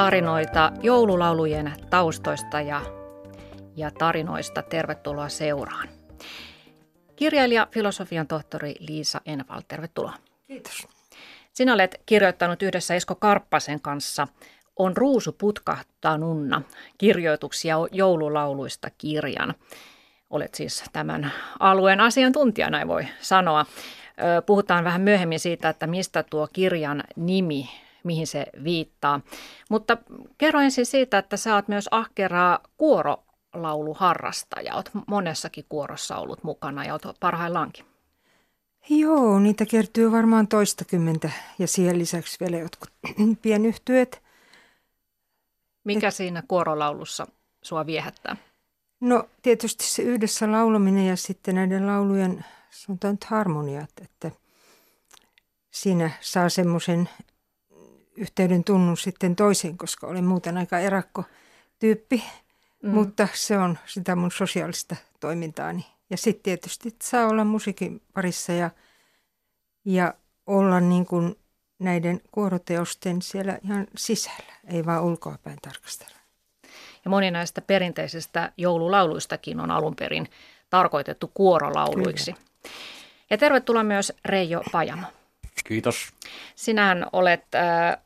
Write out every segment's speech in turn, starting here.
Tarinoita joululaulujen taustoista ja, ja tarinoista. Tervetuloa seuraan. Kirjailija, filosofian tohtori Liisa Enval, tervetuloa. Kiitos. Sinä olet kirjoittanut yhdessä Esko Karppasen kanssa On ruusu putkahtaa nunna, kirjoituksia joululauluista kirjan. Olet siis tämän alueen asiantuntija, näin voi sanoa. Puhutaan vähän myöhemmin siitä, että mistä tuo kirjan nimi mihin se viittaa. Mutta kerro ensin siitä, että sä oot myös ahkeraa kuorolauluharrastaja. Oot monessakin kuorossa ollut mukana ja oot parhaillaankin. Joo, niitä kertyy varmaan toistakymmentä ja siihen lisäksi vielä jotkut pienyhtyöt. Mikä Et... siinä kuorolaulussa sua viehättää? No tietysti se yhdessä laulaminen ja sitten näiden laulujen sanotaan harmoniat, että siinä saa semmoisen yhteyden tunnun sitten toiseen, koska olen muuten aika erakko tyyppi, mm. mutta se on sitä mun sosiaalista toimintaani. Ja sitten tietysti saa olla musiikin parissa ja, ja olla niin kuin näiden kuoroteosten siellä ihan sisällä, ei vaan ulkoapäin tarkastella. Ja moni näistä perinteisistä joululauluistakin on alun perin tarkoitettu kuorolauluiksi. Kyllä. Ja tervetuloa myös Reijo Pajamo. Kiitos. Sinähän olet äh,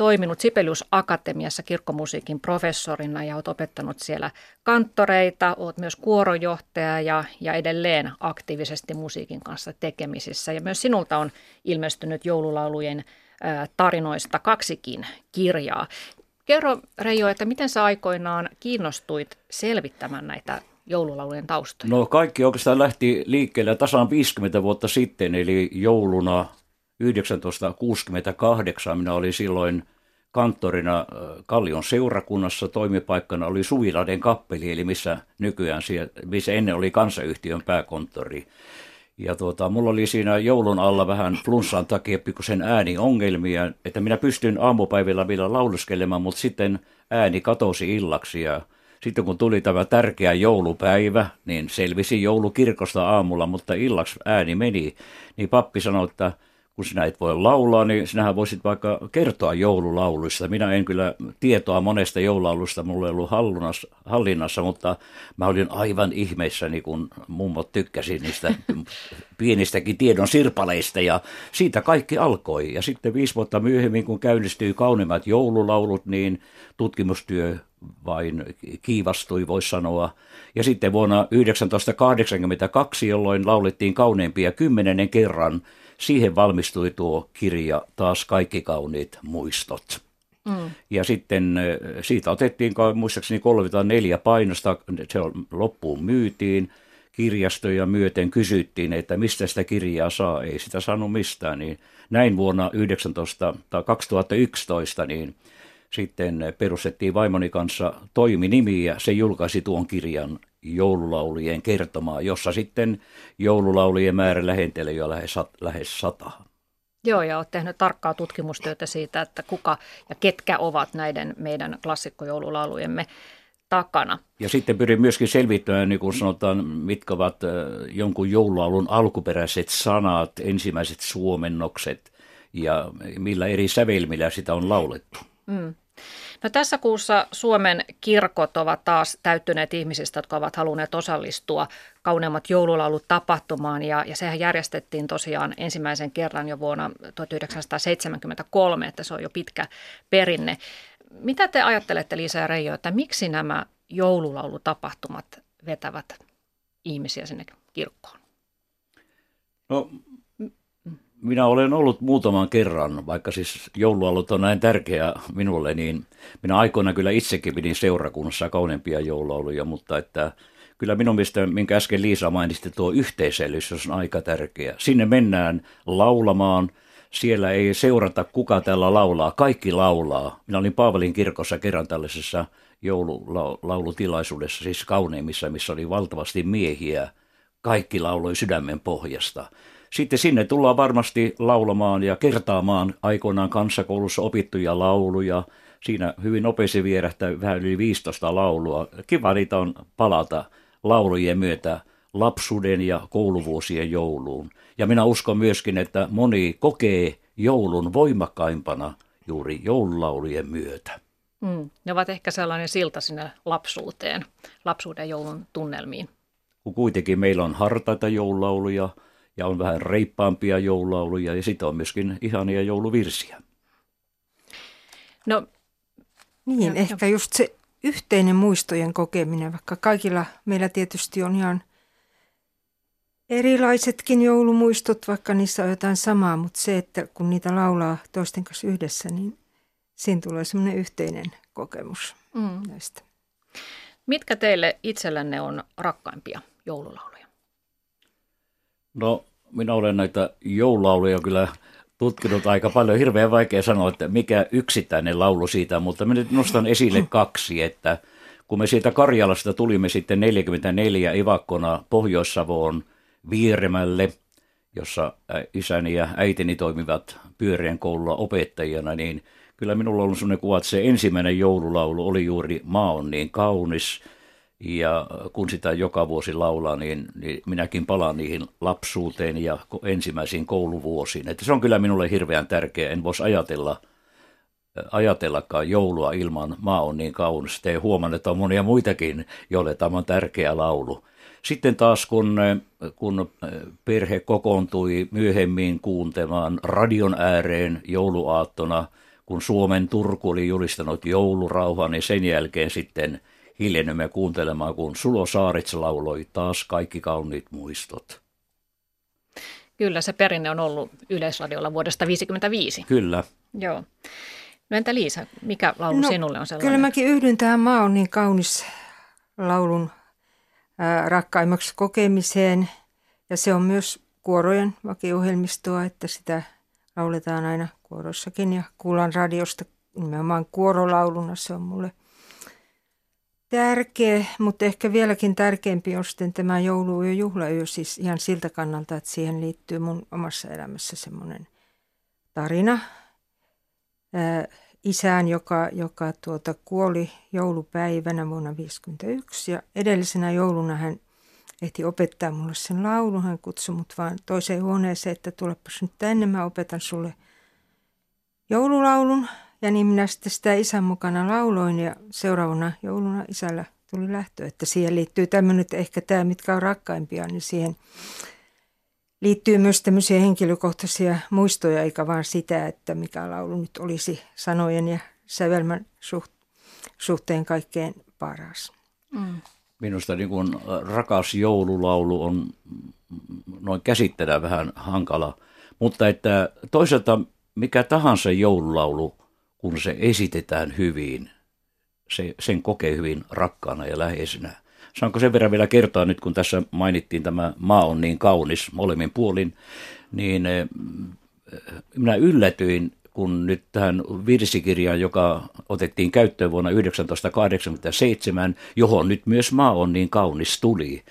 toiminut Sibelius Akatemiassa kirkkomusiikin professorina ja olet opettanut siellä kanttoreita, olet myös kuorojohtaja ja, ja edelleen aktiivisesti musiikin kanssa tekemisissä. Ja myös sinulta on ilmestynyt joululaulujen tarinoista kaksikin kirjaa. Kerro Reijo, että miten sä aikoinaan kiinnostuit selvittämään näitä joululaulujen taustoja? No kaikki oikeastaan lähti liikkeelle tasan 50 vuotta sitten, eli jouluna 1968 minä olin silloin kanttorina Kallion seurakunnassa. Toimipaikkana oli Suviladen kappeli, eli missä nykyään, missä ennen oli kansayhtiön pääkonttori. Ja tuota, mulla oli siinä joulun alla vähän flunssan takia pikkusen ääniongelmia, että minä pystyn aamupäivillä vielä lauluskelemaan, mutta sitten ääni katosi illaksi ja sitten kun tuli tämä tärkeä joulupäivä, niin selvisi joulukirkosta aamulla, mutta illaksi ääni meni. Niin pappi sanoi, että kun sinä et voi laulaa, niin sinähän voisit vaikka kertoa joululauluista. Minä en kyllä tietoa monesta joululaulusta, mulla ei ollut hallinnassa, mutta mä olin aivan ihmeissäni, kun mummot tykkäsi niistä pienistäkin tiedon sirpaleista ja siitä kaikki alkoi. Ja sitten viisi vuotta myöhemmin, kun käynnistyi kauniimmat joululaulut, niin tutkimustyö vain kiivastui, voisi sanoa. Ja sitten vuonna 1982, jolloin laulettiin kauneimpia kymmenennen kerran, siihen valmistui tuo kirja taas Kaikki kauniit muistot. Mm. Ja sitten siitä otettiin muistaakseni 34 painosta, se loppuun myytiin kirjastoja myöten kysyttiin, että mistä sitä kirjaa saa, ei sitä saanut mistään, niin näin vuonna 19, tai 2011 niin sitten perustettiin vaimoni kanssa toiminimi ja se julkaisi tuon kirjan joululaulujen kertomaa, jossa sitten joululaulujen määrä lähentelee jo lähes, lähes sata. Joo, ja olet tehnyt tarkkaa tutkimustyötä siitä, että kuka ja ketkä ovat näiden meidän klassikkojoululaulujemme takana. Ja sitten pyrin myöskin selvittämään, niin kuin sanotaan, mitkä ovat jonkun joululaulun alkuperäiset sanat, ensimmäiset suomennokset ja millä eri sävelmillä sitä on laulettu. Mm. No tässä kuussa Suomen kirkot ovat taas täyttyneet ihmisistä, jotka ovat halunneet osallistua kauneimmat joululaulut tapahtumaan ja, ja sehän järjestettiin tosiaan ensimmäisen kerran jo vuonna 1973, että se on jo pitkä perinne. Mitä te ajattelette Liisa ja Reijo, että miksi nämä joululaulutapahtumat vetävät ihmisiä sinne kirkkoon? No minä olen ollut muutaman kerran, vaikka siis joulualut on näin tärkeä minulle, niin minä aikoina kyllä itsekin pidin seurakunnassa kauneimpia joululauluja, mutta että kyllä minun mielestä, minkä äsken Liisa mainitsi, tuo yhteisöllisyys on aika tärkeä. Sinne mennään laulamaan, siellä ei seurata kuka täällä laulaa, kaikki laulaa. Minä olin Paavalin kirkossa kerran tällaisessa joululaulutilaisuudessa, siis kauneimmissa, missä oli valtavasti miehiä. Kaikki lauloi sydämen pohjasta sitten sinne tullaan varmasti laulamaan ja kertaamaan aikoinaan kansakoulussa opittuja lauluja. Siinä hyvin nopeasti vierähtää vähän yli 15 laulua. Kiva niitä on palata laulujen myötä lapsuuden ja kouluvuosien jouluun. Ja minä uskon myöskin, että moni kokee joulun voimakkaimpana juuri joululaulujen myötä. Mm. Ne ovat ehkä sellainen silta sinne lapsuuteen, lapsuuden joulun tunnelmiin. Kun kuitenkin meillä on hartaita joululauluja ja on vähän reippaampia joululauluja ja sitten on myöskin ihania jouluvirsiä. No, niin, jo, ehkä jo. just se yhteinen muistojen kokeminen, vaikka kaikilla meillä tietysti on ihan erilaisetkin joulumuistot, vaikka niissä on jotain samaa, mutta se, että kun niitä laulaa toisten kanssa yhdessä, niin siinä tulee semmoinen yhteinen kokemus mm. näistä. Mitkä teille itsellänne on rakkaimpia joululauluja? No, minä olen näitä joululauluja kyllä tutkinut aika paljon. Hirveän vaikea sanoa, että mikä yksittäinen laulu siitä, mutta minä nyt nostan esille kaksi, että kun me siitä Karjalasta tulimme sitten 44 ivakkona Pohjois-Savoon Vieremälle, jossa isäni ja äitini toimivat pyöreän koululla opettajana, niin kyllä minulla on sellainen kuva, että se ensimmäinen joululaulu oli juuri Maa on niin kaunis – ja kun sitä joka vuosi laulaa, niin, niin minäkin palaan niihin lapsuuteen ja ensimmäisiin kouluvuosiin. Että se on kyllä minulle hirveän tärkeä. En voisi ajatella, ajatellakaan joulua ilman maa on niin kaunis. Te huomannut, että on monia muitakin, joille tämä on tärkeä laulu. Sitten taas kun, kun perhe kokoontui myöhemmin kuuntelemaan radion ääreen jouluaattona, kun Suomen Turku oli julistanut joulurauhaa, niin sen jälkeen sitten – hiljennymme kuuntelemaan, kun Sulo Saarits lauloi taas kaikki kauniit muistot. Kyllä, se perinne on ollut Yleisradiolla vuodesta 1955. Kyllä. Joo. No entä Liisa, mikä laulu no, sinulle on sellainen? Kyllä mäkin yhdyn tähän Maa on niin kaunis laulun ää, rakkaimmaksi kokemiseen. Ja se on myös kuorojen vakiohjelmistoa, että sitä lauletaan aina kuoroissakin ja kuullaan radiosta nimenomaan kuorolauluna. Se on mulle tärkeä, mutta ehkä vieläkin tärkeämpi on sitten tämä joulu- ja juhlayö, siis ihan siltä kannalta, että siihen liittyy mun omassa elämässä semmoinen tarina ää, isään, joka, joka tuota, kuoli joulupäivänä vuonna 1951 ja edellisenä jouluna hän ehti opettaa mulle sen laulun. Hän kutsui mut vaan toiseen huoneeseen, että tulepas nyt tänne, mä opetan sulle joululaulun. Ja niin minä sitten sitä isän mukana lauloin ja seuraavana jouluna isällä tuli lähtö. Että siihen liittyy tämmöinen, että ehkä tämä, mitkä on rakkaimpia, niin siihen liittyy myös tämmöisiä henkilökohtaisia muistoja, eikä vaan sitä, että mikä laulu nyt olisi sanojen ja sävelmän suht, suhteen kaikkein paras. Mm. Minusta niin kuin rakas joululaulu on noin käsittää vähän hankala, mutta että toisaalta mikä tahansa joululaulu kun se esitetään hyvin, se, sen kokee hyvin rakkaana ja läheisenä. Saanko sen verran vielä kertoa nyt, kun tässä mainittiin tämä maa on niin kaunis molemmin puolin, niin eh, minä yllätyin, kun nyt tähän virsikirjaan, joka otettiin käyttöön vuonna 1987, johon nyt myös maa on niin kaunis tuli,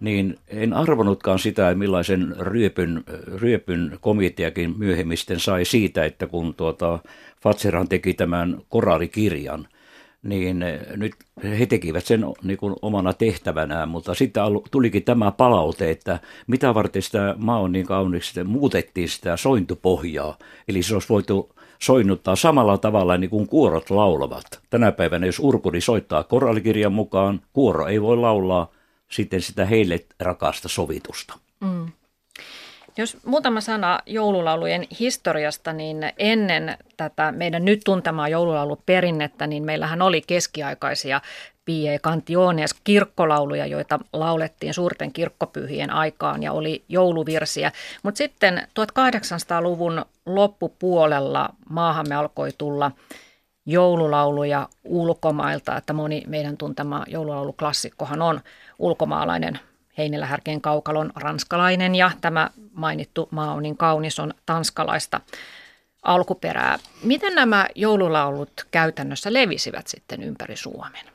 niin en arvonutkaan sitä, millaisen ryöpyn, ryöpyn komiteakin myöhemmin sai siitä, että kun tuota, Fatserhan teki tämän koraalikirjan, niin nyt he tekivät sen niin kuin omana tehtävänään, mutta sitten tulikin tämä palaute, että mitä varten sitä maa on niin kaunis, että muutettiin sitä sointupohjaa, eli se olisi voitu soinnuttaa samalla tavalla niin kuin kuorot laulavat. Tänä päivänä, jos urkuri soittaa koraalikirjan mukaan, kuoro ei voi laulaa sitten sitä heille rakasta sovitusta. Mm. Jos muutama sana joululaulujen historiasta, niin ennen tätä meidän nyt tuntemaa joululauluperinnettä, niin meillähän oli keskiaikaisia pie cantiones kirkkolauluja, joita laulettiin suurten kirkkopyhien aikaan ja oli jouluvirsiä. Mutta sitten 1800-luvun loppupuolella maahamme alkoi tulla joululauluja ulkomailta, että moni meidän tuntema joululauluklassikkohan on ulkomaalainen Heinillä Härkeen kaukalon ranskalainen ja tämä mainittu maa on niin kaunis on tanskalaista alkuperää. Miten nämä joululaulut käytännössä levisivät sitten ympäri Suomen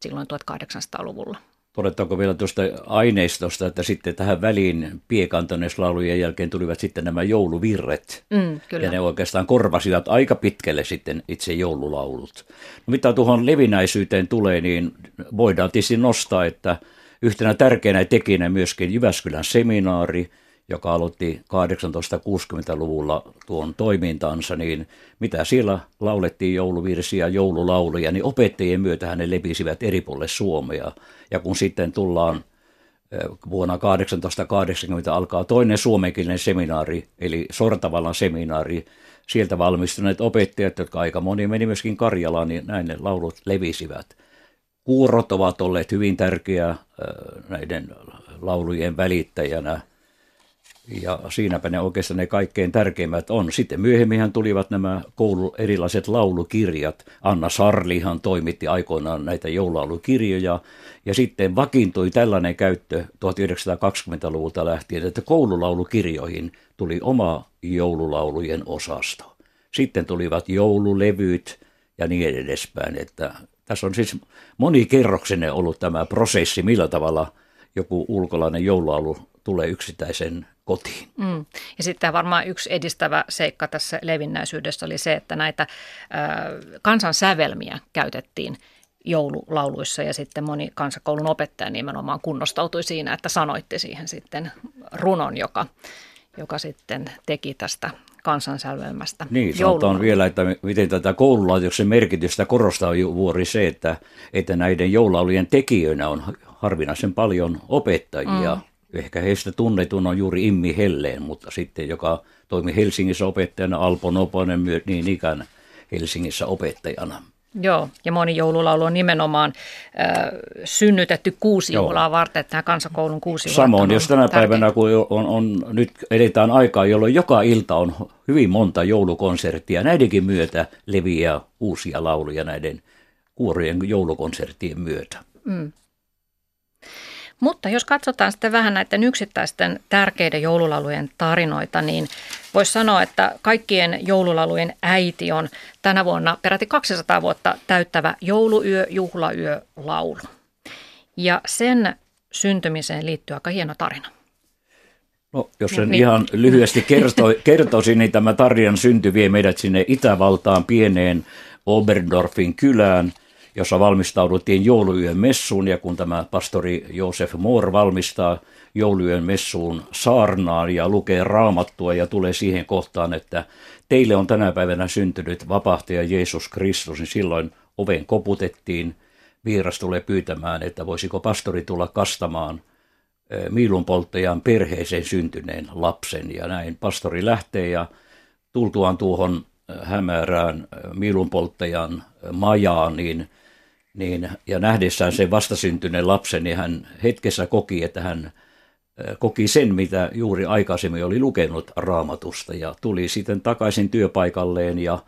silloin 1800-luvulla? Todetaanko vielä tuosta aineistosta, että sitten tähän väliin piekantoneslaulujen jälkeen tulivat sitten nämä jouluvirret. Mm, kyllä. Ja ne oikeastaan korvasivat aika pitkälle sitten itse joululaulut. No, mitä tuohon levinäisyyteen tulee, niin voidaan tietysti nostaa, että – Yhtenä tärkeänä tekijänä myöskin Jyväskylän seminaari, joka aloitti 1860-luvulla tuon toimintansa, niin mitä siellä laulettiin jouluvirsiä, joululauluja, niin opettajien myötä ne levisivät eri puolille Suomea. Ja kun sitten tullaan vuonna 1880 alkaa toinen suomenkielinen seminaari, eli Sortavalan seminaari, sieltä valmistuneet opettajat, jotka aika moni meni myöskin Karjalaan, niin näin ne laulut levisivät. Kuurot ovat olleet hyvin tärkeä näiden laulujen välittäjänä – ja siinäpä ne oikeastaan ne kaikkein tärkeimmät on. Sitten myöhemmin tulivat nämä koulu, erilaiset laulukirjat. Anna Sarlihan toimitti aikoinaan näitä joululaulukirjoja. Ja sitten vakiintui tällainen käyttö 1920-luvulta lähtien, että koululaulukirjoihin tuli oma joululaulujen osasto. Sitten tulivat joululevyt ja niin edespäin. Että tässä on siis monikerroksinen ollut tämä prosessi, millä tavalla joku ulkolainen joululaulu tulee yksittäisen kotiin. Mm. Ja sitten varmaan yksi edistävä seikka tässä levinnäisyydessä oli se, että näitä äh, kansansävelmiä käytettiin joululauluissa ja sitten moni kansakoulun opettaja nimenomaan kunnostautui siinä, että sanoitti siihen sitten runon, joka, joka sitten teki tästä kansansävelmästä. Niin, sanotaan vielä, että miten tätä koululaitoksen merkitystä korostaa juuri se, että, että näiden joululaulujen tekijöinä on harvinaisen paljon opettajia. Mm Ehkä heistä tunnetun on juuri Immi Helleen, mutta sitten joka toimi Helsingissä opettajana, Alpo Noponen myös niin ikään Helsingissä opettajana. Joo, ja moni joululaulu on nimenomaan äh, synnytetty kuusi juhlaa varten, että tämä kansakoulun kuusi Samoin, jos tänä tärkeä. päivänä, kun on, on, nyt edetään aikaa, jolloin joka ilta on hyvin monta joulukonserttia, näidenkin myötä leviää uusia lauluja näiden kuorojen joulukonserttien myötä. Mm. Mutta jos katsotaan sitten vähän näiden yksittäisten tärkeiden joululaulujen tarinoita, niin voisi sanoa, että kaikkien joululaulujen äiti on tänä vuonna peräti 200 vuotta täyttävä jouluyö, juhlayö, laulu. Ja sen syntymiseen liittyy aika hieno tarina. No, jos sen niin. ihan lyhyesti kerto, kertoisin, niin tämä tarinan synty vie meidät sinne Itävaltaan pieneen Oberdorfin kylään – jossa valmistauduttiin jouluyön messuun ja kun tämä pastori Josef Moore valmistaa jouluyön messuun saarnaan ja lukee raamattua ja tulee siihen kohtaan, että teille on tänä päivänä syntynyt vapahtaja Jeesus Kristus, niin silloin oven koputettiin, vieras tulee pyytämään, että voisiko pastori tulla kastamaan miilunpolttajan perheeseen syntyneen lapsen. Ja näin pastori lähtee ja tultuaan tuohon hämärään miilunpolttajan majaan, niin niin, ja nähdessään sen vastasyntyneen lapsen, niin hän hetkessä koki, että hän koki sen, mitä juuri aikaisemmin oli lukenut raamatusta ja tuli sitten takaisin työpaikalleen ja,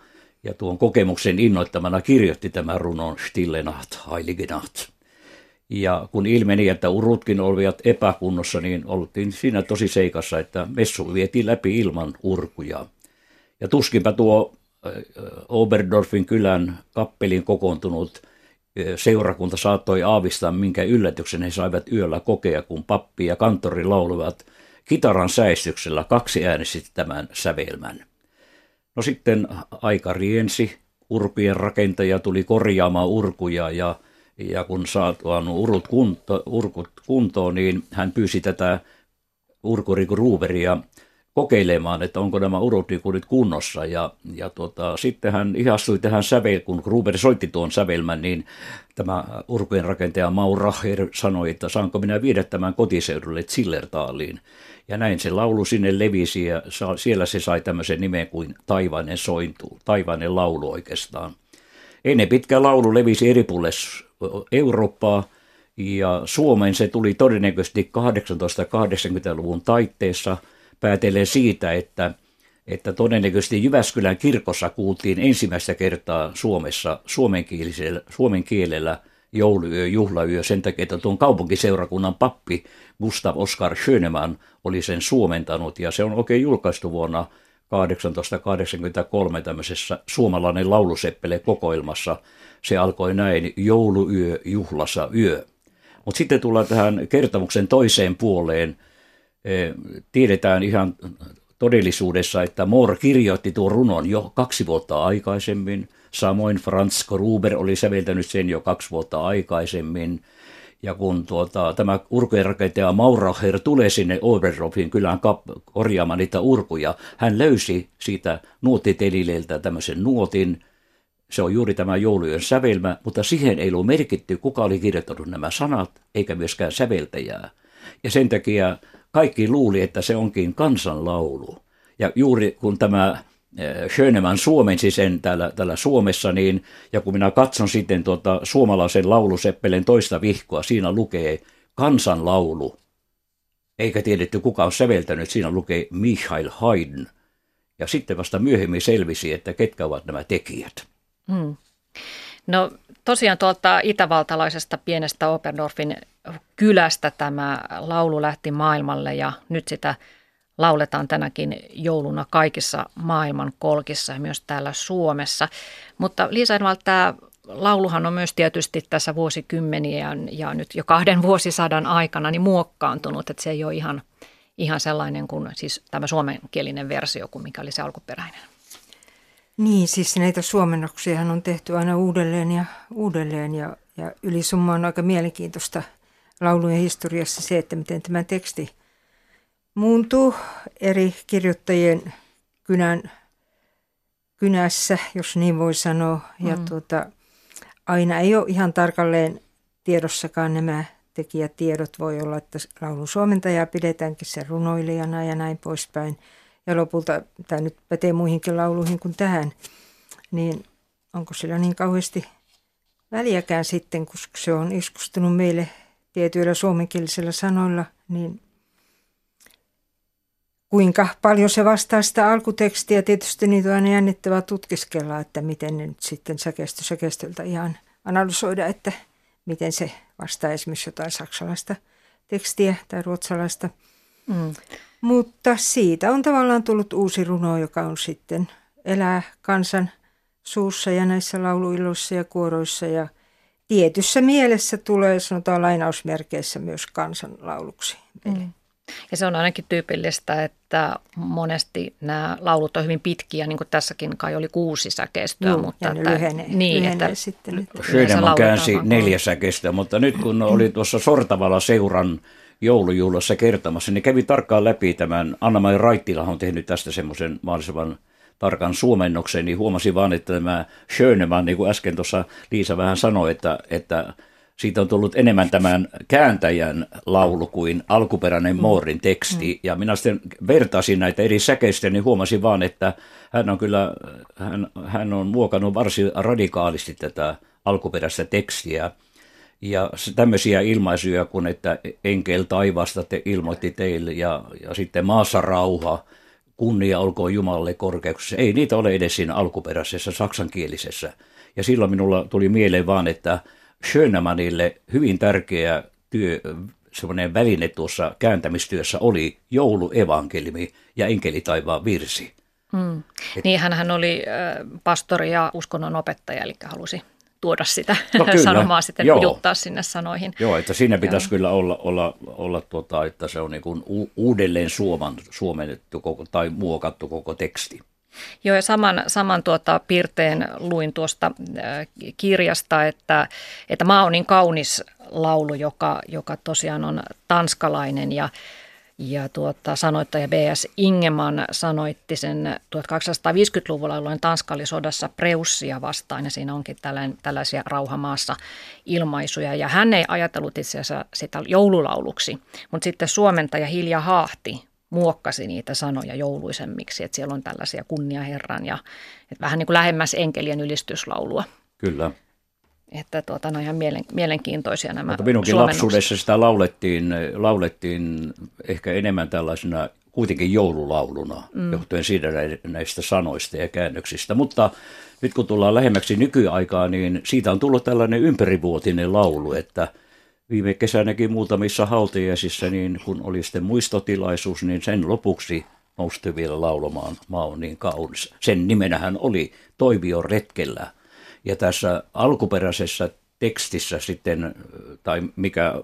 ja tuon kokemuksen innoittamana kirjoitti tämän runon Stille Nacht, Heilige Nacht. Ja kun ilmeni, että urutkin olivat epäkunnossa, niin oltiin siinä tosi seikassa, että messu vietiin läpi ilman urkuja. Ja tuskinpä tuo Oberdorfin kylän kappelin kokoontunut seurakunta saattoi aavistaa, minkä yllätyksen he saivat yöllä kokea, kun pappi ja kanttori lauluvat kitaran säistyksellä kaksi äänesti tämän sävelmän. No sitten aika riensi, urpien rakentaja tuli korjaamaan urkuja ja, ja kun saatuaan urut kunto, urkut kuntoon, niin hän pyysi tätä urkuri Gruberia kokeilemaan, että onko nämä urotikurit kunnossa. Ja, ja tota, sitten hän ihastui tähän sävel, kun Gruber soitti tuon sävelmän, niin tämä urkujen rakentaja Mauracher sanoi, että saanko minä viedä tämän kotiseudulle Zillertaaliin. Ja näin se laulu sinne levisi ja siellä se sai tämmöisen nimen kuin Taivainen sointu, Taivainen laulu oikeastaan. Ennen pitkä laulu levisi eri puolille Eurooppaa, ja Suomeen se tuli todennäköisesti 1880-luvun taitteessa – päätelee siitä, että, että todennäköisesti Jyväskylän kirkossa kuultiin ensimmäistä kertaa Suomessa suomenkielisellä, suomen kielellä jouluyö, juhlayö sen takia, että tuon kaupunkiseurakunnan pappi Gustav Oskar Schöneman oli sen suomentanut ja se on oikein julkaistu vuonna 1883 tämmöisessä suomalainen lauluseppele kokoelmassa. Se alkoi näin, jouluyö, juhlassa yö. Mutta sitten tullaan tähän kertomuksen toiseen puoleen – tiedetään ihan todellisuudessa, että Moore kirjoitti tuon runon jo kaksi vuotta aikaisemmin. Samoin Franz Gruber oli säveltänyt sen jo kaksi vuotta aikaisemmin. Ja kun tuota, tämä urkujen rakentaja Mauracher tulee sinne Oberrofin kylään kap- korjaamaan niitä urkuja, hän löysi siitä nuottitelileiltä tämmöisen nuotin, se on juuri tämä joulujen sävelmä, mutta siihen ei ollut merkitty, kuka oli kirjoittanut nämä sanat, eikä myöskään säveltäjää. Ja sen takia kaikki luuli, että se onkin kansanlaulu. Ja juuri kun tämä eh, Schöneman suomensi sen täällä, täällä Suomessa, niin, ja kun minä katson sitten tuota suomalaisen lauluseppelen toista vihkoa, siinä lukee kansanlaulu, eikä tiedetty kuka on säveltänyt, siinä lukee Michael Haydn. Ja sitten vasta myöhemmin selvisi, että ketkä ovat nämä tekijät. Hmm. No tosiaan tuolta itävaltalaisesta pienestä Oberndorfin kylästä tämä laulu lähti maailmalle ja nyt sitä lauletaan tänäkin jouluna kaikissa maailman kolkissa ja myös täällä Suomessa. Mutta Liisa Edvald, tämä lauluhan on myös tietysti tässä vuosikymmeniä ja nyt jo kahden vuosisadan aikana niin muokkaantunut, että se ei ole ihan, ihan sellainen kuin siis tämä suomenkielinen versio kuin mikä oli se alkuperäinen. Niin, siis näitä suomennoksia on tehty aina uudelleen ja uudelleen ja, ja ylisumma on aika mielenkiintoista laulujen historiassa se, että miten tämä teksti muuntuu eri kirjoittajien kynän, kynässä, jos niin voi sanoa. Ja mm. tuota, aina ei ole ihan tarkalleen tiedossakaan nämä tekijätiedot. Voi olla, että laulun suomentajaa pidetäänkin sen runoilijana ja näin poispäin – ja lopulta tämä nyt pätee muihinkin lauluihin kuin tähän, niin onko sillä niin kauheasti väliäkään sitten, koska se on iskustunut meille tietyillä suomenkielisillä sanoilla, niin kuinka paljon se vastaa sitä alkutekstiä. Tietysti niitä on aina jännittävää tutkiskella, että miten ne nyt sitten säkeistö säkeistöltä ihan analysoida, että miten se vastaa esimerkiksi jotain saksalaista tekstiä tai ruotsalaista. Mm. Mutta siitä on tavallaan tullut uusi runo, joka on sitten elää kansan suussa ja näissä lauluiloissa ja kuoroissa ja tietyssä mielessä tulee sanotaan lainausmerkeissä myös kansanlauluksi Mm. Ja se on ainakin tyypillistä, että monesti nämä laulut on hyvin pitkiä, niin kuin tässäkin kai oli kuusi säkeistöä. Joo, mutta ja että, lyhenee, niin, lyhenee että, sitten. Schöneman käänsi neljä säkeistöä, mutta nyt kun oli tuossa Sortavalla seuran joulujuhlassa kertomassa, niin kävi tarkkaan läpi tämän, Anna-Mai Raittila on tehnyt tästä semmoisen mahdollisimman tarkan suomennoksen, niin huomasin vaan, että tämä Schöneman, niin kuin äsken tuossa Liisa vähän sanoi, että, että siitä on tullut enemmän tämän kääntäjän laulu kuin alkuperäinen mm. Moorin teksti. Mm. Ja minä sitten vertaisin näitä eri säkeistä, niin huomasin vaan, että hän on kyllä, hän, hän on muokannut varsin radikaalisti tätä alkuperäistä tekstiä. Ja tämmöisiä ilmaisuja kuin, että enkel taivaasta te ilmoitti teille ja, ja sitten maassa rauha, kunnia olkoon Jumalalle korkeuksessa. Ei niitä ole edes siinä alkuperäisessä saksankielisessä. Ja silloin minulla tuli mieleen vaan, että Schönemannille hyvin tärkeä työ, semmoinen väline tuossa kääntämistyössä oli jouluevankelimi ja enkelitaivaan virsi. Hmm. Et, niin hän oli pastori ja uskonnon opettaja, eli halusi tuoda sitä no kyllä, sanomaa sitten joo. juttaa sinne sanoihin. Joo, että siinä pitäisi joo. kyllä olla, olla, olla tuota, että se on niin kuin uudelleen suoman, suomennettu koko, tai muokattu koko teksti. Joo, ja saman, saman tuota piirteen luin tuosta äh, kirjasta, että, että Maa on niin kaunis laulu, joka, joka tosiaan on tanskalainen ja ja tuota, sanoittaja B.S. Ingeman sanoitti sen 1850-luvulla, jolloin Tanska oli sodassa Preussia vastaan ja siinä onkin tällaisia rauhamaassa ilmaisuja. Ja hän ei ajatellut itse asiassa sitä joululauluksi, mutta sitten suomentaja Hilja Haahti muokkasi niitä sanoja jouluisemmiksi, että siellä on tällaisia kunniaherran ja että vähän niin kuin lähemmäs enkelien ylistyslaulua. Kyllä. Että tuota, ne on ihan mielen, mielenkiintoisia nämä Mutta minunkin lapsuudessa sitä laulettiin, laulettiin ehkä enemmän tällaisena kuitenkin joululauluna, mm. johtuen siitä näistä sanoista ja käännöksistä. Mutta nyt kun tullaan lähemmäksi nykyaikaa, niin siitä on tullut tällainen ympärivuotinen laulu, että viime kesänäkin muutamissa hautajaisissa, niin kun oli sitten muistotilaisuus, niin sen lopuksi nousti vielä laulamaan Maa on niin kaunis. Sen nimenähän oli Toivio retkellä ja tässä alkuperäisessä tekstissä sitten, tai mikä,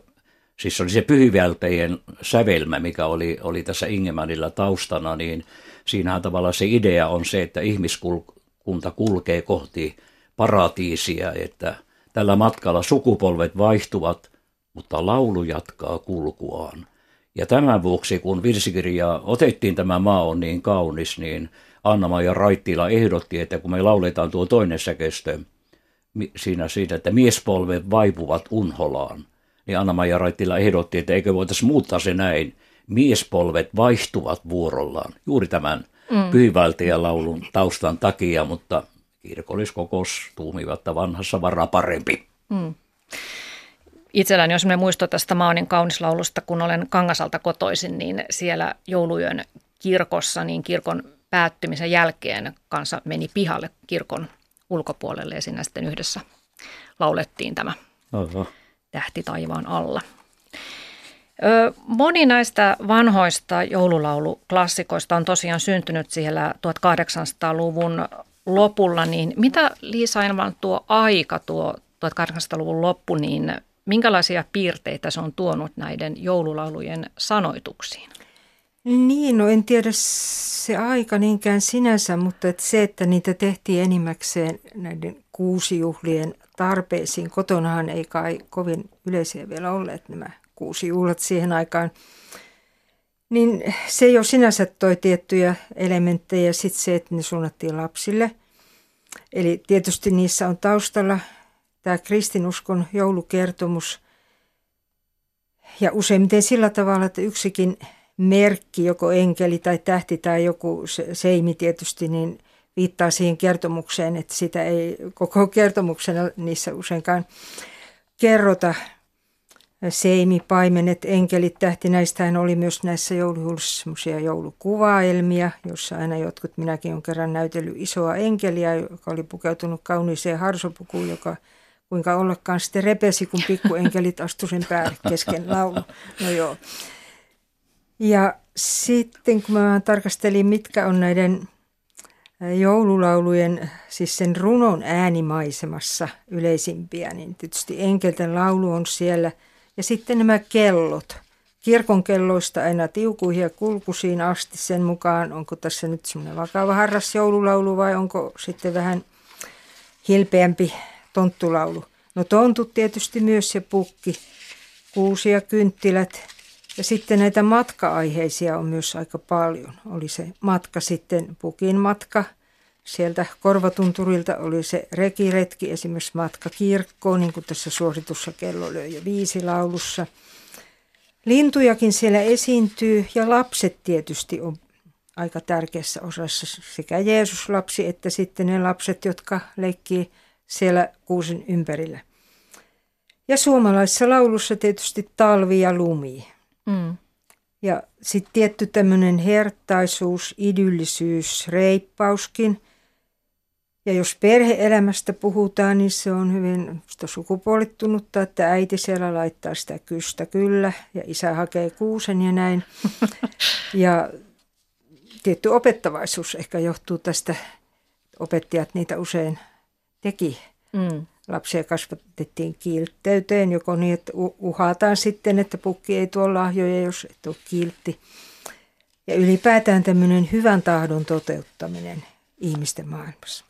siis oli se pyhivälpejen sävelmä, mikä oli, oli tässä Ingemanilla taustana, niin siinähän tavallaan se idea on se, että ihmiskunta kulkee kohti paratiisia, että tällä matkalla sukupolvet vaihtuvat, mutta laulu jatkaa kulkuaan. Ja tämän vuoksi, kun virsikirja otettiin tämä maa on niin kaunis, niin Anna-Maija Raittila ehdotti, että kun me lauletaan tuo toinen säkestö siinä siitä, että miespolvet vaipuvat unholaan, niin Anna-Maija Raittila ehdotti, että eikö voitaisiin muuttaa se näin, miespolvet vaihtuvat vuorollaan, juuri tämän mm. laulun taustan takia, mutta kirkolliskokous tuumivat, että vanhassa varaa parempi. Mm. Itselläni on sellainen muisto tästä Maanin kaunislaulusta, kun olen Kangasalta kotoisin, niin siellä jouluyön kirkossa, niin kirkon päättymisen jälkeen kanssa meni pihalle kirkon ulkopuolelle ja siinä sitten yhdessä laulettiin tämä Oho. Tähti taivaan alla. Moni näistä vanhoista joululauluklassikoista on tosiaan syntynyt siellä 1800-luvun lopulla, niin mitä Liisa Envan tuo aika, tuo 1800-luvun loppu, niin minkälaisia piirteitä se on tuonut näiden joululaulujen sanoituksiin? Niin, no en tiedä se aika niinkään sinänsä, mutta että se, että niitä tehtiin enimmäkseen näiden kuusijuhlien tarpeisiin. Kotonahan ei kai kovin yleisiä vielä olleet nämä kuusijuhlat siihen aikaan. Niin se jo sinänsä toi tiettyjä elementtejä. Sitten se, että ne suunnattiin lapsille. Eli tietysti niissä on taustalla tämä kristinuskon joulukertomus. Ja useimmiten sillä tavalla, että yksikin merkki, joko enkeli tai tähti tai joku seimi tietysti, niin viittaa siihen kertomukseen, että sitä ei koko kertomuksena niissä useinkaan kerrota. Seimi, paimenet, enkelit, tähti, näistähän oli myös näissä joulujuhlissa semmoisia joulukuvaelmia, jossa aina jotkut, minäkin on kerran näytellyt isoa enkeliä, joka oli pukeutunut kauniiseen harsopukuun, joka kuinka ollakaan sitten repesi, kun pikkuenkelit astu sen päälle kesken laulu. No joo. Ja sitten kun mä tarkastelin, mitkä on näiden joululaulujen, siis sen runon äänimaisemassa yleisimpiä, niin tietysti enkelten laulu on siellä. Ja sitten nämä kellot. Kirkon kelloista aina tiukuihin ja kulkuisiin asti sen mukaan, onko tässä nyt semmoinen vakava harras joululaulu vai onko sitten vähän hilpeämpi tonttulaulu. No tontut tietysti myös ja pukki, kuusi ja kynttilät, ja sitten näitä matka-aiheisia on myös aika paljon. Oli se matka sitten Pukin matka, sieltä Korvatunturilta oli se rekiretki, esimerkiksi matka kirkkoon, niin kuin tässä suositussa kello löi jo viisi laulussa. Lintujakin siellä esiintyy ja lapset tietysti on aika tärkeässä osassa sekä Jeesuslapsi että sitten ne lapset, jotka leikkii siellä kuusen ympärillä. Ja suomalaisessa laulussa tietysti talvi ja lumi. Mm. Ja sitten tietty tämmöinen hertaisuus, idyllisyys, reippauskin. Ja jos perheelämästä puhutaan, niin se on hyvin sukupuolittunutta, että äiti siellä laittaa sitä kystä kyllä ja isä hakee kuusen ja näin. Ja tietty opettavaisuus ehkä johtuu tästä, opettajat niitä usein teki. Mm lapsia kasvatettiin kiltteyteen, joko niin, että uhataan sitten, että pukki ei tuo lahjoja, jos et ole kiltti. Ja ylipäätään tämmöinen hyvän tahdon toteuttaminen ihmisten maailmassa.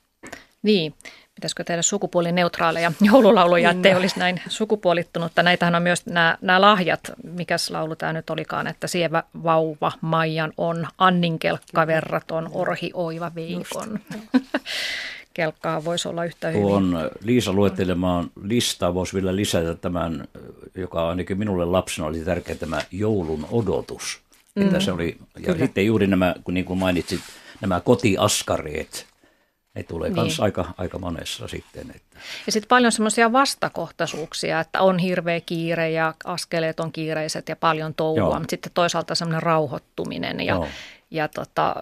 Niin, pitäisikö tehdä sukupuolineutraaleja joululauluja, niin. ettei olisi näin sukupuolittunutta. Näitähän on myös nämä, nämä lahjat, mikäs laulu tämä nyt olikaan, että sievä vauva Maijan on, Annin kelkka verraton, orhi oiva veikon. kelkkaa voisi olla yhtä hyvin. Tuon Liisa luettelemaan listaa voisi vielä lisätä tämän, joka ainakin minulle lapsena oli tärkeä, tämä joulun odotus. Mm. Että se oli, ja Kyllä. sitten juuri nämä, kun niin kuin mainitsit, nämä kotiaskareet, ne tulee myös niin. aika, aika monessa sitten. Että. Ja sitten paljon semmoisia vastakohtaisuuksia, että on hirveä kiire ja askeleet on kiireiset ja paljon touhua, mutta sitten toisaalta semmoinen rauhoittuminen ja, Joo ja tota,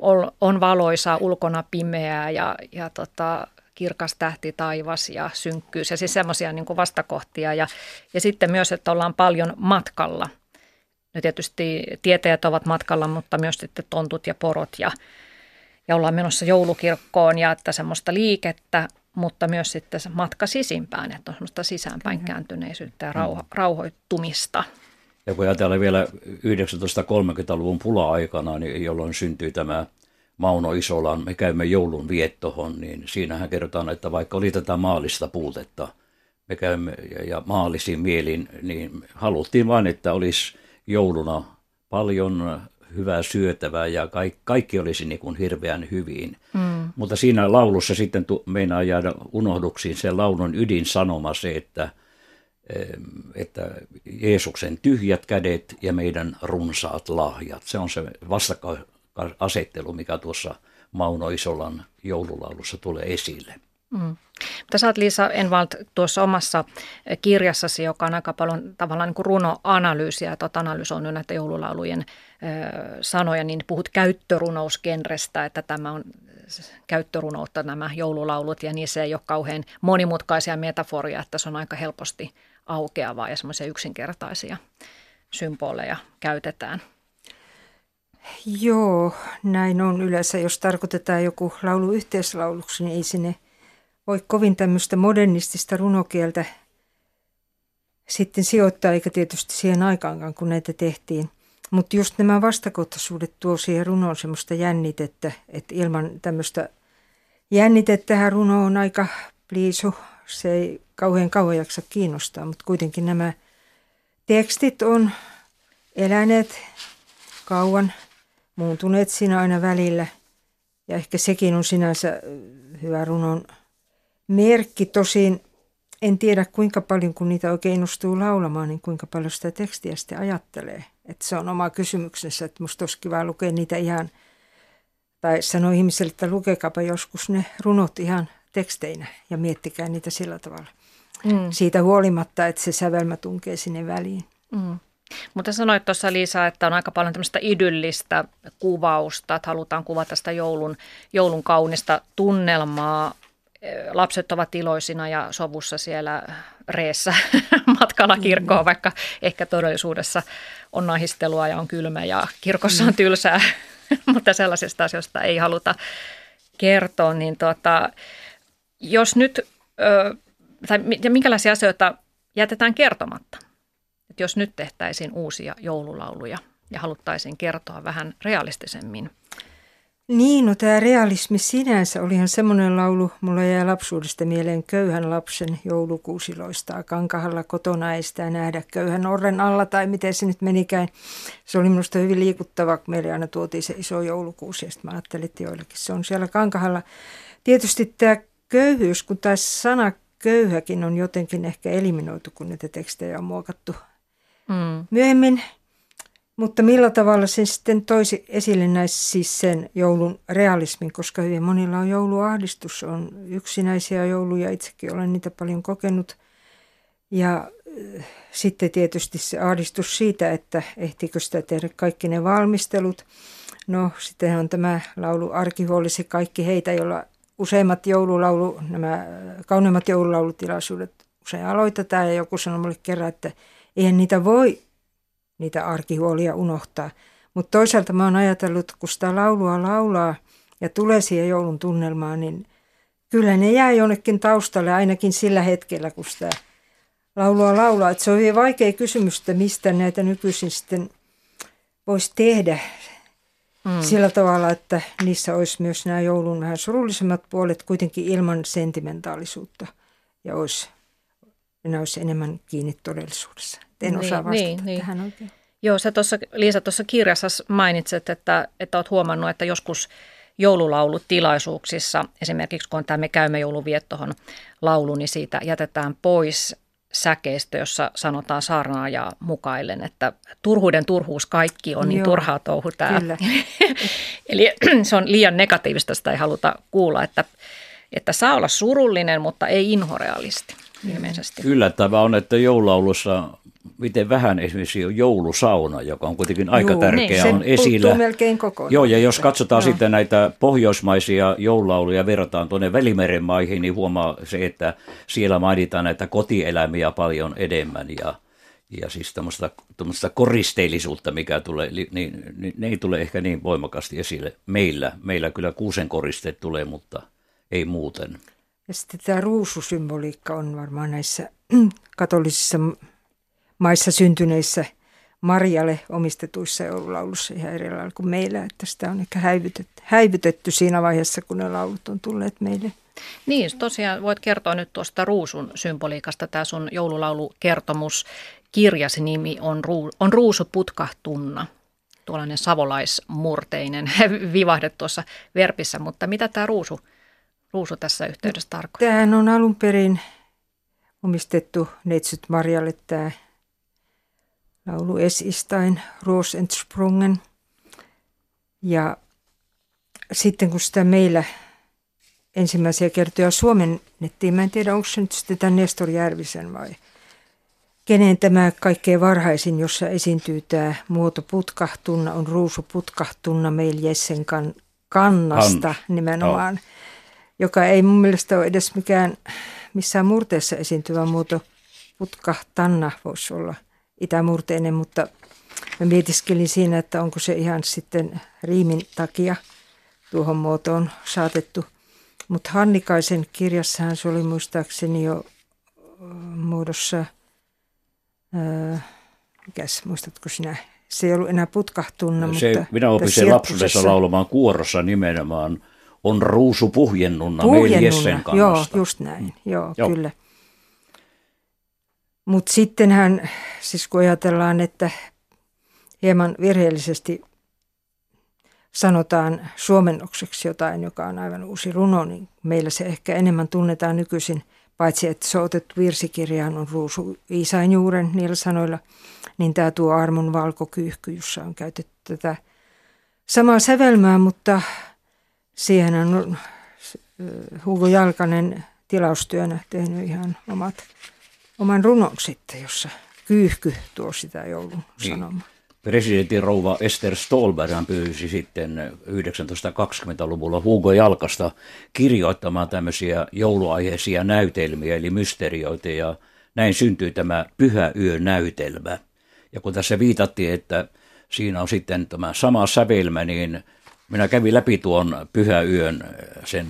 on, on valoisa, ulkona pimeää ja, ja tota, kirkas tähti taivas ja synkkyys ja siis semmoisia niin vastakohtia ja, ja sitten myös, että ollaan paljon matkalla. No tietysti tietäjät ovat matkalla, mutta myös sitten tontut ja porot ja, ja ollaan menossa joulukirkkoon ja että semmoista liikettä, mutta myös sitten se matka sisimpään, että on semmoista sisäänpäin kääntyneisyyttä ja rauho, rauhoittumista. Ja kun ajatellaan vielä 1930-luvun pula-aikana, niin jolloin syntyi tämä Mauno Isolan, me käymme joulun viettohon, niin siinähän kerrotaan, että vaikka oli tätä maallista puutetta me käymme ja, ja maallisiin mielin, niin haluttiin vain, että olisi jouluna paljon hyvää syötävää ja kaikki, kaikki olisi niin kuin hirveän hyvin. Mm. Mutta siinä laulussa sitten tu, meinaa jäädä unohduksiin se laulun ydinsanoma se, että, että Jeesuksen tyhjät kädet ja meidän runsaat lahjat. Se on se vastakkainasettelu, mikä tuossa Mauno Isolan joululaulussa tulee esille. Mm. Mutta sä oot Liisa Envald tuossa omassa kirjassasi, joka on aika paljon tavallaan niin kuin runoanalyysiä, että olet analysoinut näitä joululaulujen ö, sanoja, niin puhut käyttörunousgenrestä, että tämä on käyttörunoutta nämä joululaulut ja niissä ei ole kauhean monimutkaisia metaforia, että se on aika helposti aukeavaa ja semmoisia yksinkertaisia symboleja käytetään. Joo, näin on yleensä. Jos tarkoitetaan joku laulu yhteislauluksi, niin ei sinne voi kovin tämmöistä modernistista runokieltä sitten sijoittaa, eikä tietysti siihen aikaankaan, kun näitä tehtiin. Mutta just nämä vastakohtaisuudet tuo siihen runoon semmoista jännitettä, että ilman tämmöistä jännitettä runo on aika pliisu. Se ei kauhean kauan jaksa kiinnostaa, mutta kuitenkin nämä tekstit on eläneet kauan, muuntuneet siinä aina välillä. Ja ehkä sekin on sinänsä hyvä runon merkki. Tosin en tiedä kuinka paljon, kun niitä oikein innostuu laulamaan, niin kuinka paljon sitä tekstiä sitten ajattelee. Että se on oma kysymyksensä, että musta olisi kiva lukea niitä ihan, tai sanoa ihmiselle, että lukekaapa joskus ne runot ihan teksteinä ja miettikää niitä sillä tavalla. Mm. Siitä huolimatta, että se sävelmä tunkee sinne väliin. Mm. Mutta sanoit tuossa Liisa, että on aika paljon tämmöistä idyllistä kuvausta, että halutaan kuvata sitä joulun, joulun kaunista tunnelmaa lapset ovat iloisina ja sovussa siellä reessä matkalla kirkkoon, mm. vaikka ehkä todellisuudessa on nahistelua ja on kylmä ja kirkossa on mm. tylsää, mutta sellaisesta asioista ei haluta kertoa. Niin tota, jos nyt, tai minkälaisia asioita jätetään kertomatta? Et jos nyt tehtäisiin uusia joululauluja ja haluttaisiin kertoa vähän realistisemmin – niin, no tämä realismi sinänsä olihan semmoinen laulu, mulla jäi lapsuudesta mieleen köyhän lapsen joulukuusiloista. Kankahalla kotona ei sitä nähdä köyhän orren alla tai miten se nyt menikään. Se oli minusta hyvin liikuttava, kun meille aina tuotiin se iso joulukuusi ja sitten mä ajattelin, että joillekin se on siellä Kankahalla. Tietysti tämä köyhyys, kun tämä sana köyhäkin on jotenkin ehkä eliminoitu, kun näitä tekstejä on muokattu mm. myöhemmin – mutta millä tavalla se sitten toisi esille näissä siis sen joulun realismin, koska hyvin monilla on jouluahdistus, on yksinäisiä jouluja, itsekin olen niitä paljon kokenut. Ja äh, sitten tietysti se ahdistus siitä, että ehtiikö sitä tehdä kaikki ne valmistelut. No sitten on tämä laulu Arkihuolisi kaikki heitä, joilla useimmat joululaulu, nämä kauneimmat joululaulutilaisuudet usein aloitetaan. Ja joku sanoi mulle kerran, että eihän niitä voi niitä arkihuolia unohtaa. Mutta toisaalta mä oon ajatellut, kun sitä laulua laulaa ja tulee siihen joulun tunnelmaan, niin kyllä ne jää jonnekin taustalle ainakin sillä hetkellä, kun sitä laulua laulaa. Et se on hyvin vaikea kysymys, että mistä näitä nykyisin sitten voisi tehdä mm. sillä tavalla, että niissä olisi myös nämä joulun vähän surullisemmat puolet kuitenkin ilman sentimentaalisuutta ja olisi, ne olisi enemmän kiinni todellisuudessa. En niin, osaa vastata niin, niin. tähän oikein. Joo, sä tuossa, Liisa tuossa kirjassa mainitset, että, että olet huomannut, että joskus joululaulutilaisuuksissa, esimerkiksi kun on tämä Me käymme jouluviettohon laulu, niin siitä jätetään pois säkeistö, jossa sanotaan saarnaa ja mukaillen, että turhuuden turhuus kaikki on niin Joo, turhaa touhu tämä. Eli se on liian negatiivista, sitä ei haluta kuulla, että, että saa olla surullinen, mutta ei inhorealisti ilmeisesti. Yllättävää on, että joululaulussa miten vähän esimerkiksi on joulusauna, joka on kuitenkin aika Juu, tärkeä, niin, on esillä. melkein kokonaan. Joo, ja jos katsotaan no. sitten näitä pohjoismaisia joululauluja verrataan tuonne Välimeren maihin, niin huomaa se, että siellä mainitaan näitä kotieläimiä paljon enemmän ja, ja siis tämmöistä koristeellisuutta, mikä tulee, niin, niin, ne ei tule ehkä niin voimakkaasti esille meillä. Meillä kyllä kuusen koristeet tulee, mutta ei muuten. Ja sitten tämä ruususymboliikka on varmaan näissä katolisissa maissa syntyneissä Marjalle omistetuissa joululaulussa ihan eri lailla kuin meillä, että sitä on ehkä häivytetty, häivytetty siinä vaiheessa, kun ne laulut on tulleet meille. Niin, tosiaan voit kertoa nyt tuosta ruusun symboliikasta. Tämä sun joululaulukertomus, kirjasi nimi on, on Ruusu putkahtunna. Tuollainen savolaismurteinen vivahde tuossa verpissä, mutta mitä tämä ruusu, ruusu tässä yhteydessä tarkoittaa? Tämähän on alun perin omistettu Neitsyt Marjalle tämä laulu Es istain Ros Sprungen. Ja sitten kun sitä meillä ensimmäisiä kertoja suomennettiin, mä en tiedä onko se nyt sitten tämän Nestor Järvisen vai kenen tämä kaikkein varhaisin, jossa esiintyy tämä muoto putkahtunna, on ruusu putkahtunna meil Jessen kan, kannasta Hans. nimenomaan, no. joka ei mun mielestä ole edes mikään missään murteessa esiintyvä muoto. Putkahtanna voisi olla itämurteinen, mutta mä mietiskelin siinä, että onko se ihan sitten riimin takia tuohon muotoon saatettu. Mutta Hannikaisen kirjassahan se oli muistaakseni jo muodossa, ää, mikäs, muistatko sinä, se ei ollut enää putkahtunna. Se, mutta minä opin sen lapsuudessa laulamaan kuorossa nimenomaan on ruusu puhjennunna, puhjennunna Joo, just näin, mm. joo, joo. kyllä. Mutta sittenhän, siis kun ajatellaan, että hieman virheellisesti sanotaan suomennokseksi jotain, joka on aivan uusi runo, niin meillä se ehkä enemmän tunnetaan nykyisin, paitsi että se on otettu virsikirjaan, on Ruusu Iisainjuuren niillä sanoilla, niin tämä tuo Armon valkokyyhky, jossa on käytetty tätä samaa sävelmää, mutta siihen on Hugo Jalkanen tilaustyönä tehnyt ihan omat, oman runon sitten, jossa kyyhky tuo sitä joulun niin. sanomaa. Presidentin rouva Esther Stolberg pyysi sitten 1920-luvulla Hugo Jalkasta kirjoittamaan tämmöisiä jouluaiheisia näytelmiä, eli mysterioita, ja näin syntyi tämä Pyhä yö-näytelmä. Ja kun tässä viitattiin, että siinä on sitten tämä sama sävelmä, niin minä kävin läpi tuon Pyhä yön sen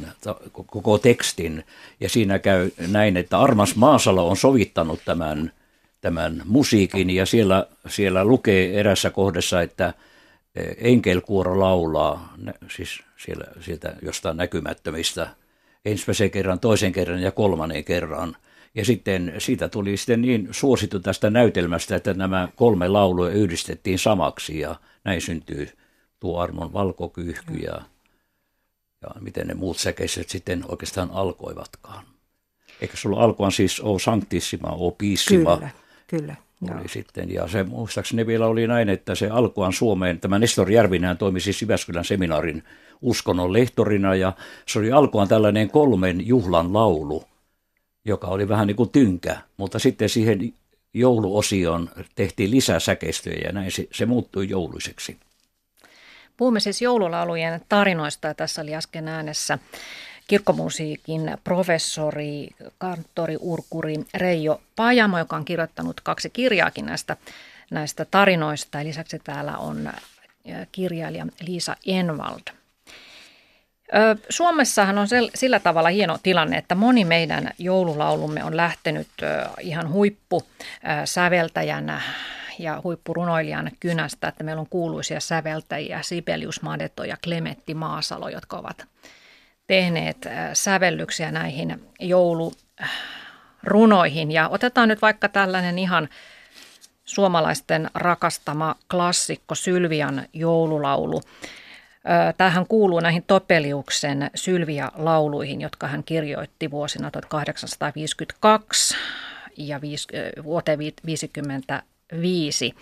koko tekstin, ja siinä käy näin, että Armas Maasalo on sovittanut tämän – tämän musiikin ja siellä, siellä lukee erässä kohdassa, että e, enkelkuoro laulaa, siis siellä, sieltä jostain näkymättömistä, ensimmäisen kerran, toisen kerran ja kolmannen kerran. Ja sitten siitä tuli sitten niin suosittu tästä näytelmästä, että nämä kolme laulua yhdistettiin samaksi ja näin syntyy tuo Armon valkokyyhky ja, ja miten ne muut säkeiset sitten oikeastaan alkoivatkaan. Eikö sulla alkuaan siis ole Sanctissima, ole Piissima? Kyllä Kyllä. Oli sitten, ja se muistaakseni vielä oli näin, että se alkuaan Suomeen, tämä Nestor Järvinään toimi siis Jyväskylän seminaarin uskonnon lehtorina, ja se oli alkuaan tällainen kolmen juhlan laulu, joka oli vähän niin kuin tynkä, mutta sitten siihen jouluosioon tehtiin lisää säkeistöjä, ja näin se, se muuttui jouluiseksi. Puhumme siis joululaulujen tarinoista, ja tässä oli äsken äänessä kirkkomusiikin professori, kanttori, urkuri Reijo Pajamo, joka on kirjoittanut kaksi kirjaakin näistä, näistä tarinoista. Ja lisäksi täällä on kirjailija Liisa Envald. Suomessahan on sillä tavalla hieno tilanne, että moni meidän joululaulumme on lähtenyt ihan huippusäveltäjänä ja huippurunoilijan kynästä, että meillä on kuuluisia säveltäjiä Sibelius Madeto ja Klemetti Maasalo, jotka ovat tehneet sävellyksiä näihin joulurunoihin. Ja otetaan nyt vaikka tällainen ihan suomalaisten rakastama klassikko Sylvian joululaulu. Äh, tämähän kuuluu näihin Topeliuksen Sylvia-lauluihin, jotka hän kirjoitti vuosina 1852 ja vuoteen 1955.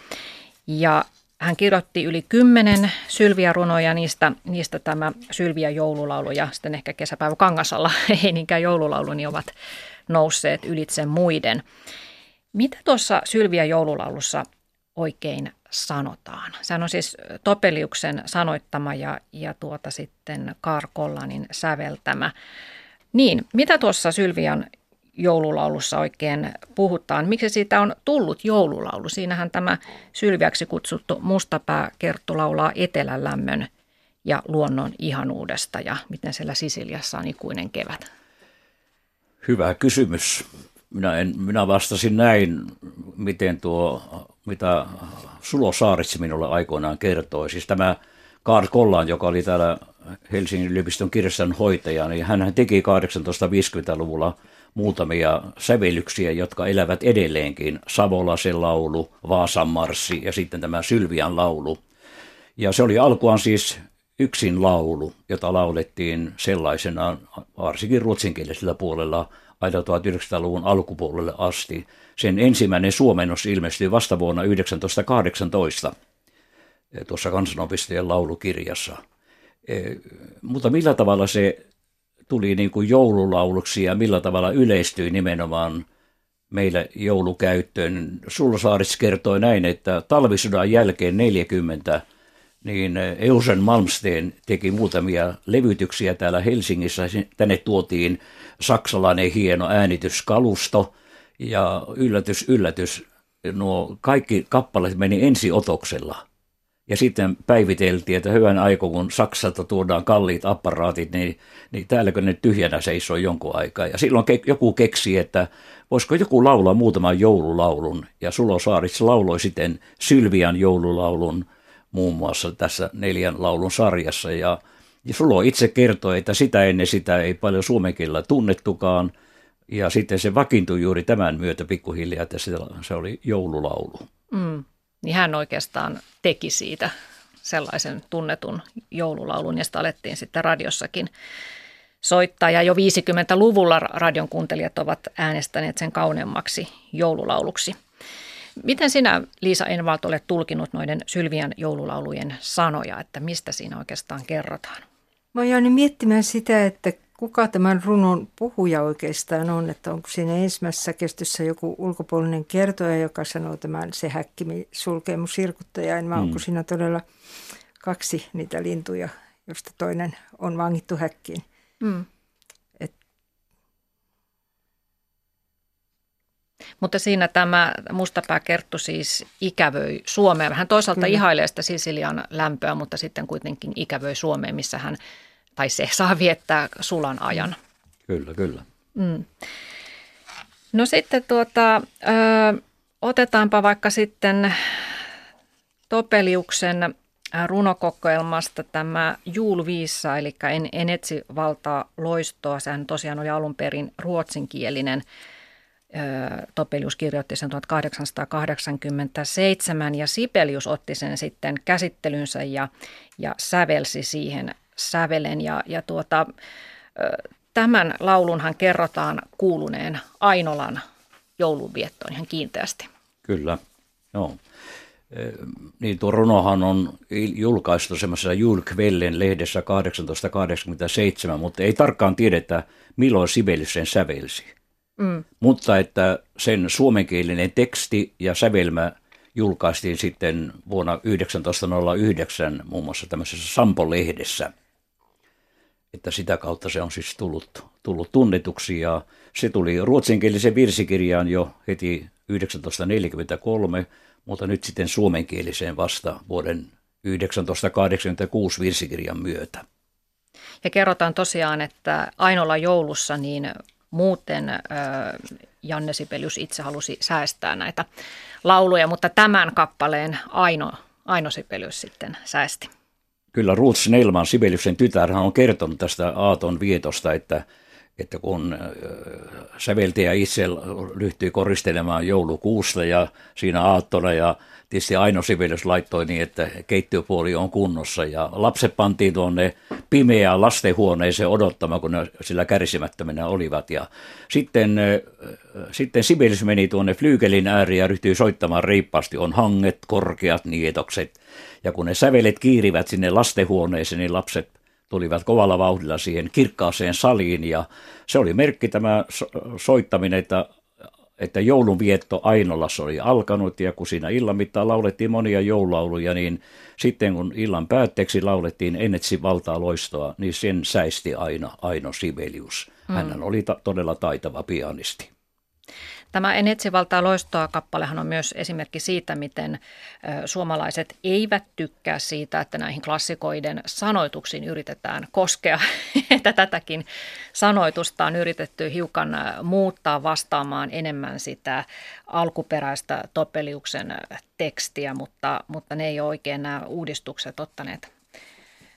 Ja hän kirjoitti yli kymmenen Sylviä-runoja, niistä, niistä tämä Sylviä joululaulu ja sitten ehkä kesäpäivä Kangasalla, ei niinkään joululaulu, niin ovat nousseet ylitse muiden. Mitä tuossa Sylviä joululaulussa oikein sanotaan? Sehän on siis Topeliuksen sanoittama ja, ja tuota sitten Karl Kollanin säveltämä. Niin, mitä tuossa Sylvian joululaulussa oikein puhutaan. Miksi siitä on tullut joululaulu? Siinähän tämä sylviäksi kutsuttu mustapää Kerttu laulaa etelän lämmön ja luonnon ihanuudesta ja miten siellä Sisiliassa on ikuinen kevät. Hyvä kysymys. Minä, en, minä vastasin näin, miten tuo, mitä Sulo Saaritsi minulle aikoinaan kertoi. Siis tämä Karl Kollaan, joka oli täällä Helsingin yliopiston kirjaston hoitaja, niin hän teki 1850-luvulla muutamia sävellyksiä, jotka elävät edelleenkin. Savolasen laulu, Vaasan marssi ja sitten tämä Sylvian laulu. Ja se oli alkuaan siis yksin laulu, jota laulettiin sellaisena varsinkin ruotsinkielisellä puolella aina 1900-luvun alkupuolelle asti. Sen ensimmäinen suomennos ilmestyi vasta vuonna 1918 tuossa kansanopistojen laulukirjassa. E, mutta millä tavalla se tuli niin kuin joululauluksi ja millä tavalla yleistyi nimenomaan meillä joulukäyttöön. Sulsaarits kertoi näin, että talvisodan jälkeen 40 niin Eusen Malmsteen teki muutamia levytyksiä täällä Helsingissä. Tänne tuotiin saksalainen hieno äänityskalusto ja yllätys, yllätys, nuo kaikki kappaleet meni ensiotoksella – ja sitten päiviteltiin, että hyvän aika, kun Saksalta tuodaan kalliit apparaatit, niin, niin täälläkö ne tyhjänä seisoo jonkun aikaa. Ja silloin ke, joku keksi, että voisiko joku laulaa muutaman joululaulun. Ja Sulo Saarits lauloi sitten Sylvian joululaulun muun muassa tässä neljän laulun sarjassa. Ja, ja Sulo itse kertoi, että sitä ennen sitä ei paljon suomen kielellä tunnettukaan. Ja sitten se vakiintui juuri tämän myötä pikkuhiljaa, että se, oli joululaulu. Mm niin hän oikeastaan teki siitä sellaisen tunnetun joululaulun, ja sitä alettiin sitten radiossakin soittaa. Ja jo 50-luvulla radion kuuntelijat ovat äänestäneet sen kauneammaksi joululauluksi. Miten sinä, Liisa Envalt, olet tulkinut noiden Sylvian joululaulujen sanoja, että mistä siinä oikeastaan kerrotaan? Mä oon jäänyt miettimään sitä, että kuka tämän runon puhuja oikeastaan on, että onko siinä ensimmäisessä kestyssä joku ulkopuolinen kertoja, joka sanoo tämän se häkkimi sulkee mun sirkuttajain, vai mm. onko siinä todella kaksi niitä lintuja, josta toinen on vangittu häkkiin. Mm. Mutta siinä tämä mustapää kerttu siis ikävöi Suomea. Hän toisaalta Kyllä. ihailee sitä Sisilian lämpöä, mutta sitten kuitenkin ikävöi Suomeen, missä hän tai se saa viettää sulan ajan. Kyllä, kyllä. Mm. No sitten tuota, ö, otetaanpa vaikka sitten Topeliuksen runokokoelmasta tämä Julviissa, eli en, en etsi valtaa loistoa. Sehän tosiaan oli alun perin ruotsinkielinen. Topelius kirjoitti sen 1887 ja Sipelius otti sen sitten käsittelynsä ja, ja sävelsi siihen sävelen ja, ja tuota, tämän laulunhan kerrotaan kuuluneen Ainolan joulunviettoon ihan kiinteästi. Kyllä, joo. Niin tuo runohan on julkaistu semmoisessa Julkvellen lehdessä 1887, mutta ei tarkkaan tiedetä, milloin Sibelius sen sävelsi. Mm. Mutta että sen suomenkielinen teksti ja sävelmä julkaistiin sitten vuonna 1909 muun muassa tämmöisessä Sampo-lehdessä – että sitä kautta se on siis tullut, tullut tunnetuksi ja se tuli ruotsinkielisen virsikirjaan jo heti 1943, mutta nyt sitten suomenkieliseen vasta vuoden 1986 virsikirjan myötä. Ja kerrotaan tosiaan, että Ainola joulussa niin muuten äh, Janne Sibelius itse halusi säästää näitä lauluja, mutta tämän kappaleen Aino, Aino Sibelius sitten säästi. Kyllä Ruth Snellman, Sibeliuksen tytär, on kertonut tästä Aaton vietosta, että, että kun säveltäjä itse ryhtyi koristelemaan joulukuusta ja siinä aattona ja tietysti Aino Sibelius laittoi niin, että keittiöpuoli on kunnossa ja lapset pantiin tuonne pimeään lastenhuoneeseen odottamaan, kun ne sillä kärsimättömänä olivat. Ja sitten, sitten Sibelius meni tuonne flyykelin ääriin ja ryhtyi soittamaan reippaasti. On hanget, korkeat nietokset. Ja kun ne sävelet kiirivät sinne lastenhuoneeseen, niin lapset tulivat kovalla vauhdilla siihen kirkkaaseen saliin ja se oli merkki tämä soittaminen, että että joulunvietto Ainolassa oli alkanut ja kun siinä illan mittaan laulettiin monia joululauluja, niin sitten kun illan päätteeksi laulettiin Ennetsi valtaa loistoa, niin sen säisti aina Aino Sibelius. Hän mm. oli ta- todella taitava pianisti. Tämä En etsi valtaa loistoa kappalehan on myös esimerkki siitä, miten suomalaiset eivät tykkää siitä, että näihin klassikoiden sanoituksiin yritetään koskea. että tätäkin sanoitusta on yritetty hiukan muuttaa vastaamaan enemmän sitä alkuperäistä Topeliuksen tekstiä, mutta, mutta ne ei ole oikein nämä uudistukset ottaneet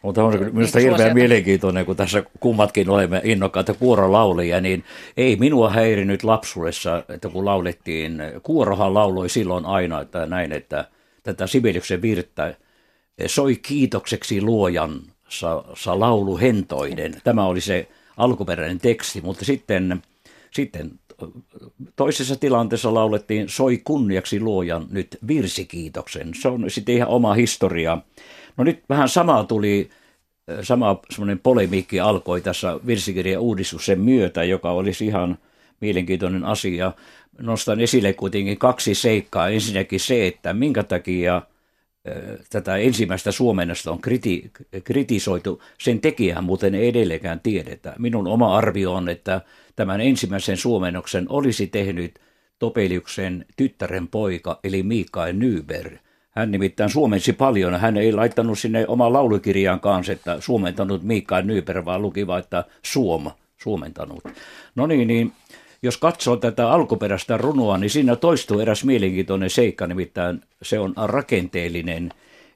Mutta on se minusta niin hirveän mielenkiintoinen, kun tässä kummatkin olemme innokkaita kuorolaulijia, niin ei minua häirinyt lapsuudessa, että kun laulettiin, kuorohan lauloi silloin aina, että näin, että tätä Sibeliuksen virttä soi kiitokseksi luojan sa, sa laulu hentoiden. Tämä oli se alkuperäinen teksti, mutta sitten, sitten toisessa tilanteessa laulettiin soi kunniaksi luojan nyt virsikiitoksen. Se on sitten ihan oma historia. No nyt vähän samaa tuli, sama semmoinen polemiikki alkoi tässä virsikirjan uudistuksen myötä, joka olisi ihan mielenkiintoinen asia. Nostan esille kuitenkin kaksi seikkaa. Ensinnäkin se, että minkä takia – tätä ensimmäistä suomennosta on kriti, kritisoitu. Sen tekijää muuten ei edelleenkään tiedetä. Minun oma arvio on, että tämän ensimmäisen suomennoksen olisi tehnyt Topeliuksen tyttären poika, eli Mikael Nyberg. Hän nimittäin suomensi paljon. Hän ei laittanut sinne omaa laulukirjaan kanssa, että suomentanut Mikael Nyberg, vaan luki vain, että Suom, suomentanut. No niin, niin jos katsoo tätä alkuperäistä runoa, niin siinä toistuu eräs mielenkiintoinen seikka, nimittäin se on rakenteellinen.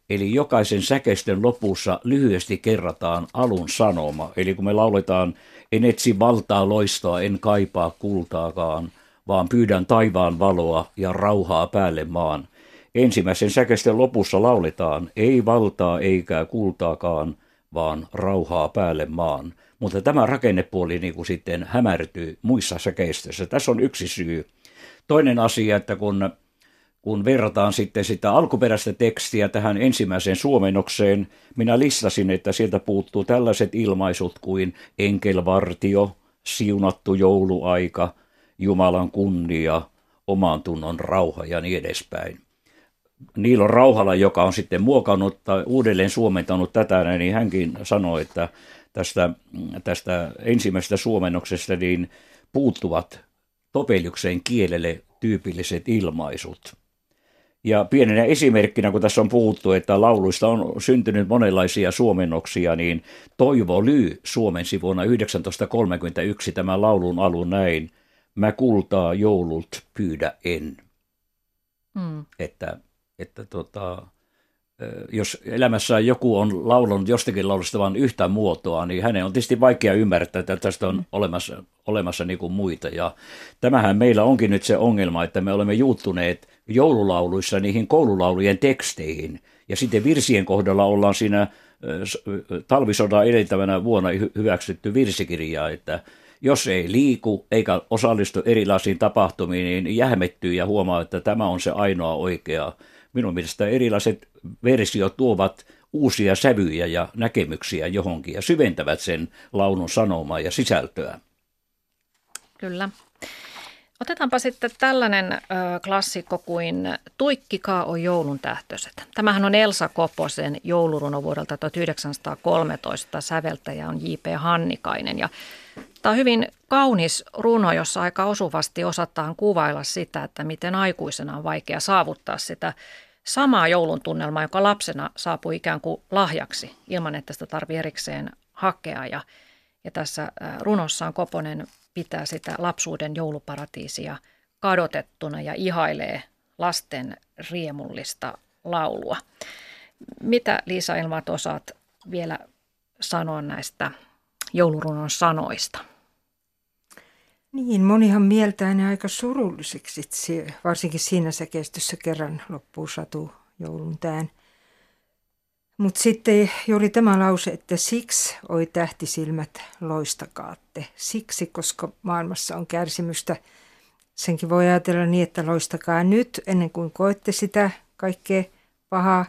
Eli jokaisen säkeistön lopussa lyhyesti kerrataan alun sanoma. Eli kun me lauletaan, en etsi valtaa loistoa, en kaipaa kultaakaan, vaan pyydän taivaan valoa ja rauhaa päälle maan. Ensimmäisen säkeistön lopussa lauletaan, ei valtaa eikä kultaakaan, vaan rauhaa päälle maan. Mutta tämä rakennepuoli niin kuin sitten hämärtyy muissa säkeistöissä. Tässä on yksi syy. Toinen asia, että kun, kun verrataan sitten sitä alkuperäistä tekstiä tähän ensimmäiseen suomenokseen, minä listasin, että sieltä puuttuu tällaiset ilmaisut kuin enkelvartio, siunattu jouluaika, Jumalan kunnia, oman tunnon rauha ja niin edespäin. Niilo Rauhala, joka on sitten muokannut tai uudelleen suomentanut tätä, niin hänkin sanoi, että tästä, tästä ensimmäisestä suomennoksesta niin puuttuvat Topeliuksen kielelle tyypilliset ilmaisut. Ja pienenä esimerkkinä, kun tässä on puhuttu, että lauluista on syntynyt monenlaisia suomennoksia, niin Toivo Lyy suomensi vuonna 1931 tämän laulun alun näin, mä kultaa joulut pyydä en. Mm. Että, että tota, jos elämässä joku on laulunut jostakin laulusta vain yhtä muotoa, niin hänen on tietysti vaikea ymmärtää, että tästä on olemassa, olemassa niin kuin muita. Ja tämähän meillä onkin nyt se ongelma, että me olemme juuttuneet joululauluissa niihin koululaulujen teksteihin. Ja sitten virsien kohdalla ollaan siinä talvisodan edeltävänä vuonna hyväksytty virsikirjaa, että jos ei liiku eikä osallistu erilaisiin tapahtumiin, niin jähmettyy ja huomaa, että tämä on se ainoa oikea minun mielestä erilaiset versiot tuovat uusia sävyjä ja näkemyksiä johonkin ja syventävät sen laulun sanomaa ja sisältöä. Kyllä. Otetaanpa sitten tällainen ö, klassikko kuin Tuikkikaa on joulun tähtöiset. Tämähän on Elsa Koposen jouluruno vuodelta 1913. Säveltäjä on J.P. Hannikainen. Ja tämä on hyvin kaunis runo, jossa aika osuvasti osataan kuvailla sitä, että miten aikuisena on vaikea saavuttaa sitä samaa joulun tunnelmaa, joka lapsena saapui ikään kuin lahjaksi ilman, että sitä tarvii erikseen hakea. Ja, ja tässä runossaan Koponen pitää sitä lapsuuden jouluparatiisia kadotettuna ja ihailee lasten riemullista laulua. Mitä Liisa Ilmat osaat vielä sanoa näistä joulurunon sanoista? Niin, monihan mieltää ne aika surulliseksi, varsinkin siinä säkeistössä kerran loppuu satu joulun tään. Mutta sitten juuri tämä lause, että siksi oi tähtisilmät loistakaatte. Siksi, koska maailmassa on kärsimystä. Senkin voi ajatella niin, että loistakaa nyt ennen kuin koette sitä kaikkea pahaa.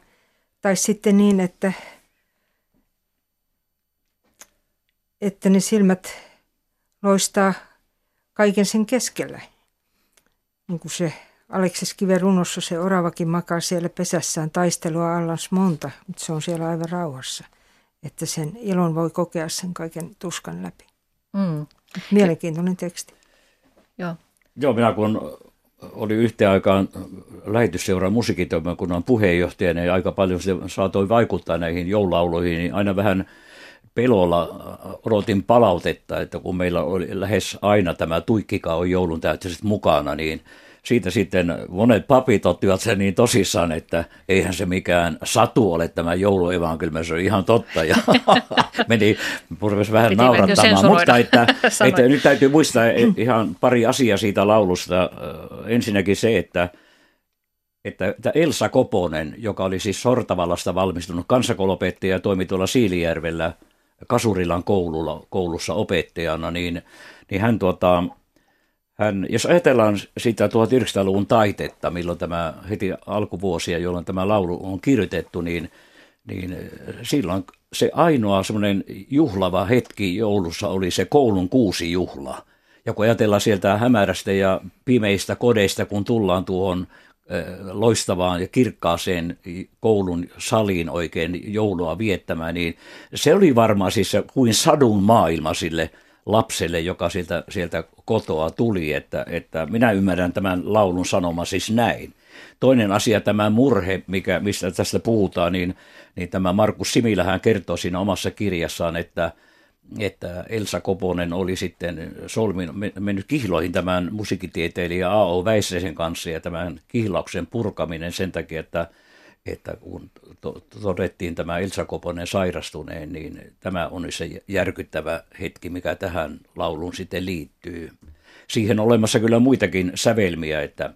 Tai sitten niin, että, että ne silmät loistaa kaiken sen keskellä. Niin kuin se Aleksis Kiven runossa se oravakin makaa siellä pesässään taistelua allas monta, mutta se on siellä aivan rauhassa. Että sen ilon voi kokea sen kaiken tuskan läpi. Mm. Mielenkiintoinen teksti. Joo. Joo, minä kun oli yhteen aikaan lähetysseuran musiikitoimikunnan puheenjohtajana ja aika paljon se saatoi vaikuttaa näihin joululauluihin, niin aina vähän pelolla odotin palautetta, että kun meillä oli lähes aina tämä tuikkika on joulun täyttäiset mukana, niin siitä sitten monet papit ottivat sen niin tosissaan, että eihän se mikään satu ole tämä jouluevankeliumi, se on ihan totta. Ja meni, rupesi vähän Piti naurattamaan, mutta että, että nyt täytyy muistaa ihan pari asiaa siitä laulusta. Ensinnäkin se, että että, että Elsa Koponen, joka oli siis Sortavallasta valmistunut kansakouluopettaja ja toimi tuolla Siilijärvellä Kasurilan koululla, koulussa opettajana, niin, niin hän tuota, hän, jos ajatellaan sitä 1900-luvun taitetta, milloin tämä heti alkuvuosia, jolloin tämä laulu on kirjoitettu, niin, niin silloin se ainoa semmoinen juhlava hetki joulussa oli se koulun kuusi juhla. Ja kun ajatellaan sieltä hämärästä ja pimeistä kodeista, kun tullaan tuohon loistavaan ja kirkkaaseen koulun saliin oikein joulua viettämään, niin se oli varmaan siis kuin sadun maailma sille lapselle, joka sieltä, sieltä kotoa tuli, että, että minä ymmärrän tämän laulun sanoma siis näin. Toinen asia, tämä murhe, mikä, mistä tästä puhutaan, niin, niin tämä Markus Similähän kertoo siinä omassa kirjassaan, että, että Elsa Koponen oli sitten solmin, mennyt kihloihin tämän musiikkitieteilijä A.O. Väisäsen kanssa ja tämän kihlauksen purkaminen sen takia, että, että kun to, todettiin tämä Elsa Koponen sairastuneen, niin tämä on se järkyttävä hetki, mikä tähän lauluun sitten liittyy. Siihen on olemassa kyllä muitakin sävelmiä, että,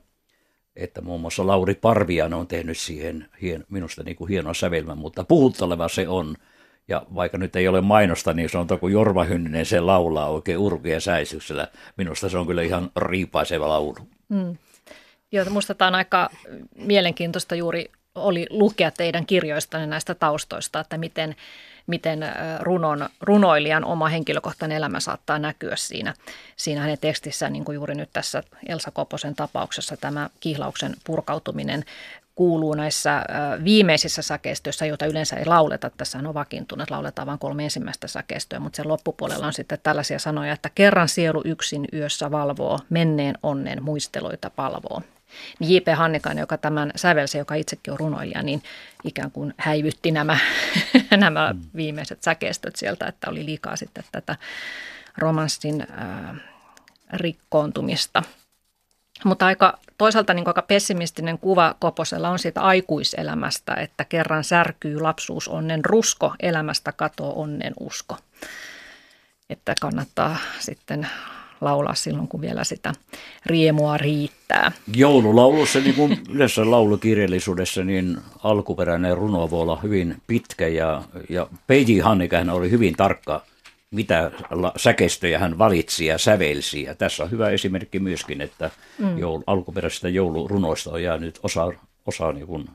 että muun muassa Lauri Parvian on tehnyt siihen hien, minusta niin kuin hienon sävelmän, mutta puhutteleva se on – ja vaikka nyt ei ole mainosta, niin se on kun Jorma Hynninen se laulaa oikein urkia säisyksellä. Minusta se on kyllä ihan riipaiseva laulu. Mm. Joo, minusta tämä on aika mielenkiintoista juuri oli lukea teidän kirjoistanne näistä taustoista, että miten, miten runon, runoilijan oma henkilökohtainen elämä saattaa näkyä siinä, siinä hänen tekstissään, niin kuin juuri nyt tässä Elsa Koposen tapauksessa tämä kihlauksen purkautuminen kuuluu näissä viimeisissä sakeistoissa, joita yleensä ei lauleta. Tässä on vakiintunut, lauletaan vain kolme ensimmäistä sakeistoa, mutta sen loppupuolella on sitten tällaisia sanoja, että kerran sielu yksin yössä valvoo, menneen onnen muisteloita palvoo. Niin J.P. Hannikainen, joka tämän sävelsi, joka itsekin on runoilija, niin ikään kuin häivytti nämä, nämä mm. viimeiset säkeistöt sieltä, että oli liikaa sitten tätä romanssin äh, rikkoontumista – mutta aika, toisaalta niin aika pessimistinen kuva Koposella on siitä aikuiselämästä, että kerran särkyy lapsuus onnen rusko, elämästä katoo onnen usko. Että kannattaa sitten laulaa silloin, kun vielä sitä riemua riittää. Joululaulussa, niin kuin yleensä laulukirjallisuudessa, niin alkuperäinen runo voi olla hyvin pitkä ja, ja Peiji Hannikähän oli hyvin tarkka mitä säkeistöjä hän valitsi ja sävelsi. Ja tässä on hyvä esimerkki myöskin, että mm. joulu, alkuperäisistä joulurunoista on jäänyt osa, osa niin kuin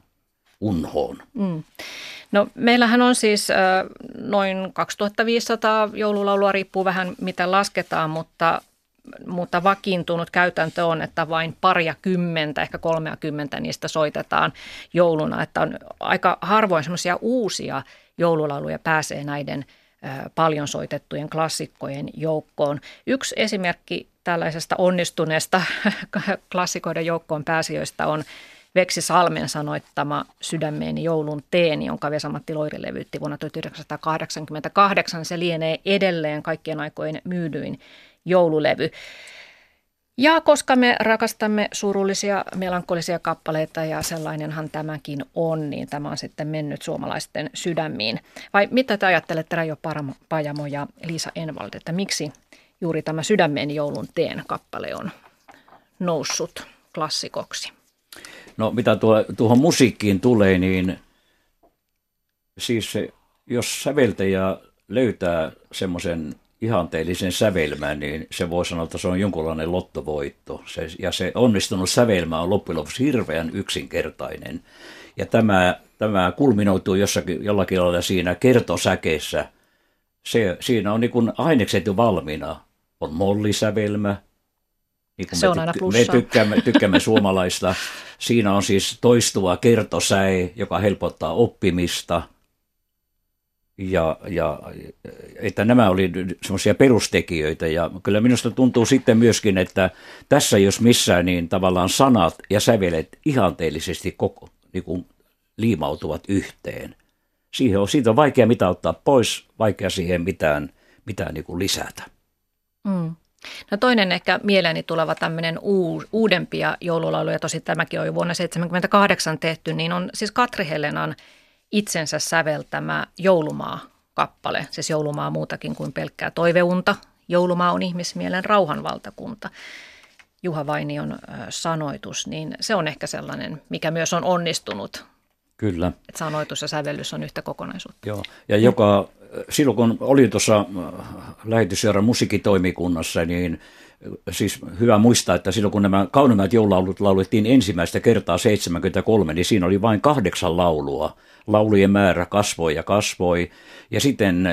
unhoon. Mm. No meillähän on siis äh, noin 2500 joululaulua, riippuu vähän mitä lasketaan, mutta, mutta vakiintunut käytäntö on, että vain paria kymmentä, ehkä kolmea kymmentä niistä soitetaan jouluna. Että on aika harvoin semmoisia uusia joululauluja pääsee näiden – paljon soitettujen klassikkojen joukkoon. Yksi esimerkki tällaisesta onnistuneesta klassikoiden joukkoon pääsijöistä on Veksi Salmen sanoittama Sydämeeni joulun teeni, jonka Vesamatti Loiri levytti vuonna 1988. Se lienee edelleen kaikkien aikojen myydyin joululevy. Ja koska me rakastamme surullisia, melankolisia kappaleita ja sellainenhan tämäkin on, niin tämä on sitten mennyt suomalaisten sydämiin. Vai mitä te ajattelette Rajo Pajamo ja Liisa Envald, että miksi juuri tämä Sydämeen joulun teen kappale on noussut klassikoksi? No mitä tuo, tuohon musiikkiin tulee, niin siis jos säveltäjä löytää semmoisen ihanteellisen sävelmän, niin se voi sanoa, että se on jonkunlainen lottovoitto. Se, ja se onnistunut sävelmä on loppujen lopuksi hirveän yksinkertainen. Ja tämä, tämä kulminoituu jossakin, jollakin lailla siinä kertosäkeessä. Se, siinä on niin kuin ainekset jo valmiina. On mollisävelmä, niin se me, on aina me tykkäämme, tykkäämme suomalaista. Siinä on siis toistuva kertosäe, joka helpottaa oppimista – ja, ja että nämä oli semmoisia perustekijöitä ja kyllä minusta tuntuu sitten myöskin, että tässä jos missään niin tavallaan sanat ja sävelet ihanteellisesti koko, niin kuin liimautuvat yhteen. Siihen on, siitä on vaikea mitä ottaa pois, vaikea siihen mitään, mitään niin kuin lisätä. Mm. No toinen ehkä mieleeni tuleva tämmöinen uudempia joululauluja, tosi tämäkin on jo vuonna 1978 tehty, niin on siis Katri Helenan itsensä säveltämä joulumaa-kappale. Siis joulumaa muutakin kuin pelkkää toiveunta. Joulumaa on ihmismielen rauhanvaltakunta. Juha Vainion sanoitus, niin se on ehkä sellainen, mikä myös on onnistunut. Kyllä. Että sanoitus ja sävellys on yhtä kokonaisuutta. Joo, ja joka, silloin kun olin tuossa lähetysjärän musiikitoimikunnassa, niin siis hyvä muistaa, että silloin kun nämä kauneimmat joululaulut laulettiin ensimmäistä kertaa 73, niin siinä oli vain kahdeksan laulua. Laulujen määrä kasvoi ja kasvoi. Ja sitten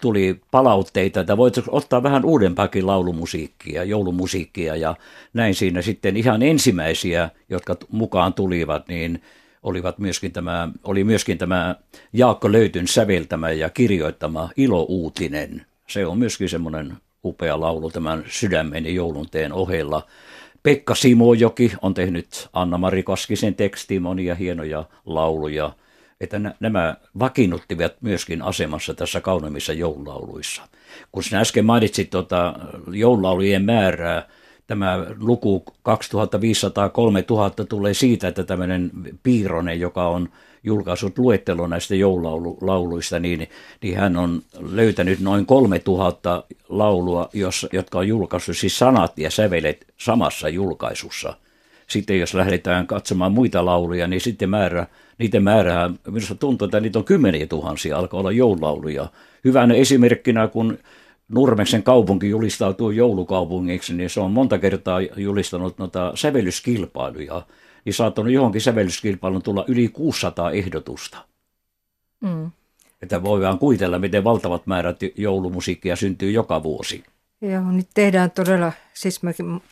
tuli palautteita, että voitaisiin ottaa vähän uudempaakin laulumusiikkia, joulumusiikkia. Ja näin siinä sitten ihan ensimmäisiä, jotka mukaan tulivat, niin olivat myöskin tämä, oli myöskin tämä Jaakko Löytyn säveltämä ja kirjoittama Ilouutinen. Se on myöskin semmoinen upea laulu tämän sydämen ja joulunteen ohella. Pekka Simojoki on tehnyt Anna-Mari Koskisen tekstiin monia hienoja lauluja, että nämä vakiinnuttivat myöskin asemassa tässä kauneimmissa joululauluissa. Kun sinä äsken mainitsit tuota joululaulujen määrää, tämä luku 2500-3000 tulee siitä, että tämmöinen Piironen, joka on julkaissut luettelo näistä joululauluista, niin, niin hän on löytänyt noin 3000 laulua, jos, jotka on julkaissut siis sanat ja sävelet samassa julkaisussa. Sitten jos lähdetään katsomaan muita lauluja, niin sitten määrä, niiden määrää, minusta tuntuu, että niitä on kymmeniä tuhansia, alkaa olla joululauluja. Hyvänä esimerkkinä, kun Nurmeksen kaupunki julistautuu joulukaupungiksi, niin se on monta kertaa julistanut noita sävellyskilpailuja niin saattanut johonkin sävellyskilpailun tulla yli 600 ehdotusta. Mm. Että voidaan kuvitella, miten valtavat määrät joulumusiikkia syntyy joka vuosi. Joo, nyt tehdään todella, siis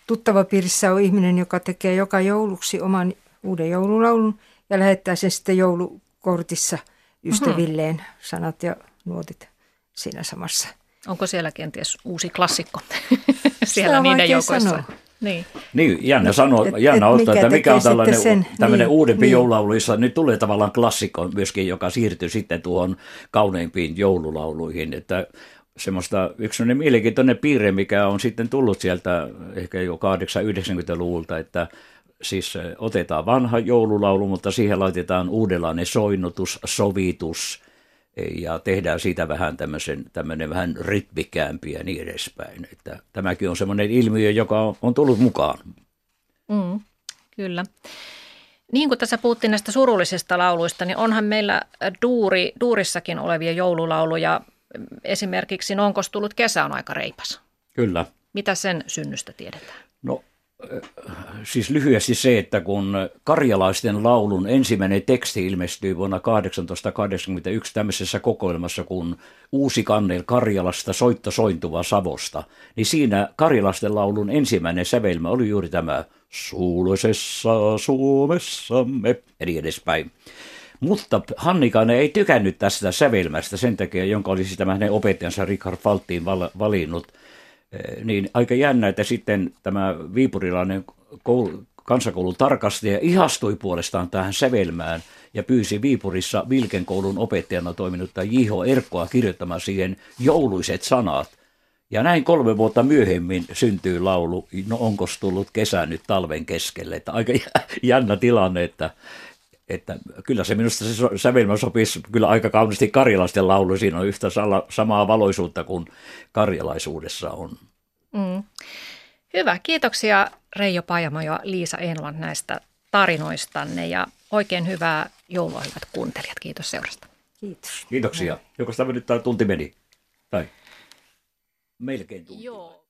tuttava piirissä on ihminen, joka tekee joka jouluksi oman uuden joululaulun ja lähettää sen sitten joulukortissa ystävilleen mm-hmm. sanat ja nuotit siinä samassa. Onko siellä kenties uusi klassikko siellä niiden joukoissa? Sanoa. Niin. niin jännä sanoa, et, jännä et ottaa, että mikä on tällainen, sen, tämmöinen niin, uudempi niin. joululauluissa, nyt tulee tavallaan klassikko myöskin, joka siirtyy sitten tuohon kauneimpiin joululauluihin, että semmoista yksi mielenkiintoinen piirre, mikä on sitten tullut sieltä ehkä jo 8-90-luvulta, että siis otetaan vanha joululaulu, mutta siihen laitetaan uudenlainen soinnutus, sovitus, ja tehdään siitä vähän tämmöisen, tämmöinen vähän rytmikäämpi ja niin edespäin. Että tämäkin on semmoinen ilmiö, joka on, on tullut mukaan. Mm, kyllä. Niin kuin tässä puhuttiin näistä surullisista lauluista, niin onhan meillä duuri, duurissakin olevia joululauluja. Esimerkiksi Onko tullut kesä on aika reipas. Kyllä. Mitä sen synnystä tiedetään? No siis lyhyesti se, että kun karjalaisten laulun ensimmäinen teksti ilmestyi vuonna 1881 tämmöisessä kokoelmassa kuin Uusi kannel Karjalasta soitto sointuva Savosta, niin siinä karjalaisten laulun ensimmäinen sävelmä oli juuri tämä Suulosessa Suomessamme, eli edespäin. Mutta Hannikainen ei tykännyt tästä sävelmästä sen takia, jonka olisi tämä hänen opettajansa Richard Faltiin valinnut – niin aika jännä, että sitten tämä viipurilainen koulu, kansakoulun tarkastaja ihastui puolestaan tähän sävelmään ja pyysi Viipurissa Vilken koulun opettajana toiminutta J.H. Erkkoa kirjoittamaan siihen jouluiset sanat. Ja näin kolme vuotta myöhemmin syntyy laulu, no onko tullut kesä nyt talven keskelle. Että aika jännä tilanne, että, että kyllä se minusta se sävelmä sopisi kyllä aika kauniisti karjalaisten laulu. Siinä on yhtä samaa valoisuutta kuin karjalaisuudessa on. Mm. Hyvä, kiitoksia Reijo Pajamo ja Liisa Enland näistä tarinoistanne ja oikein hyvää joulua hyvät kuuntelijat. Kiitos seurasta. Kiitos. Kiitoksia. Joko tämä nyt tunti meni? Tai melkein tunti. Joo.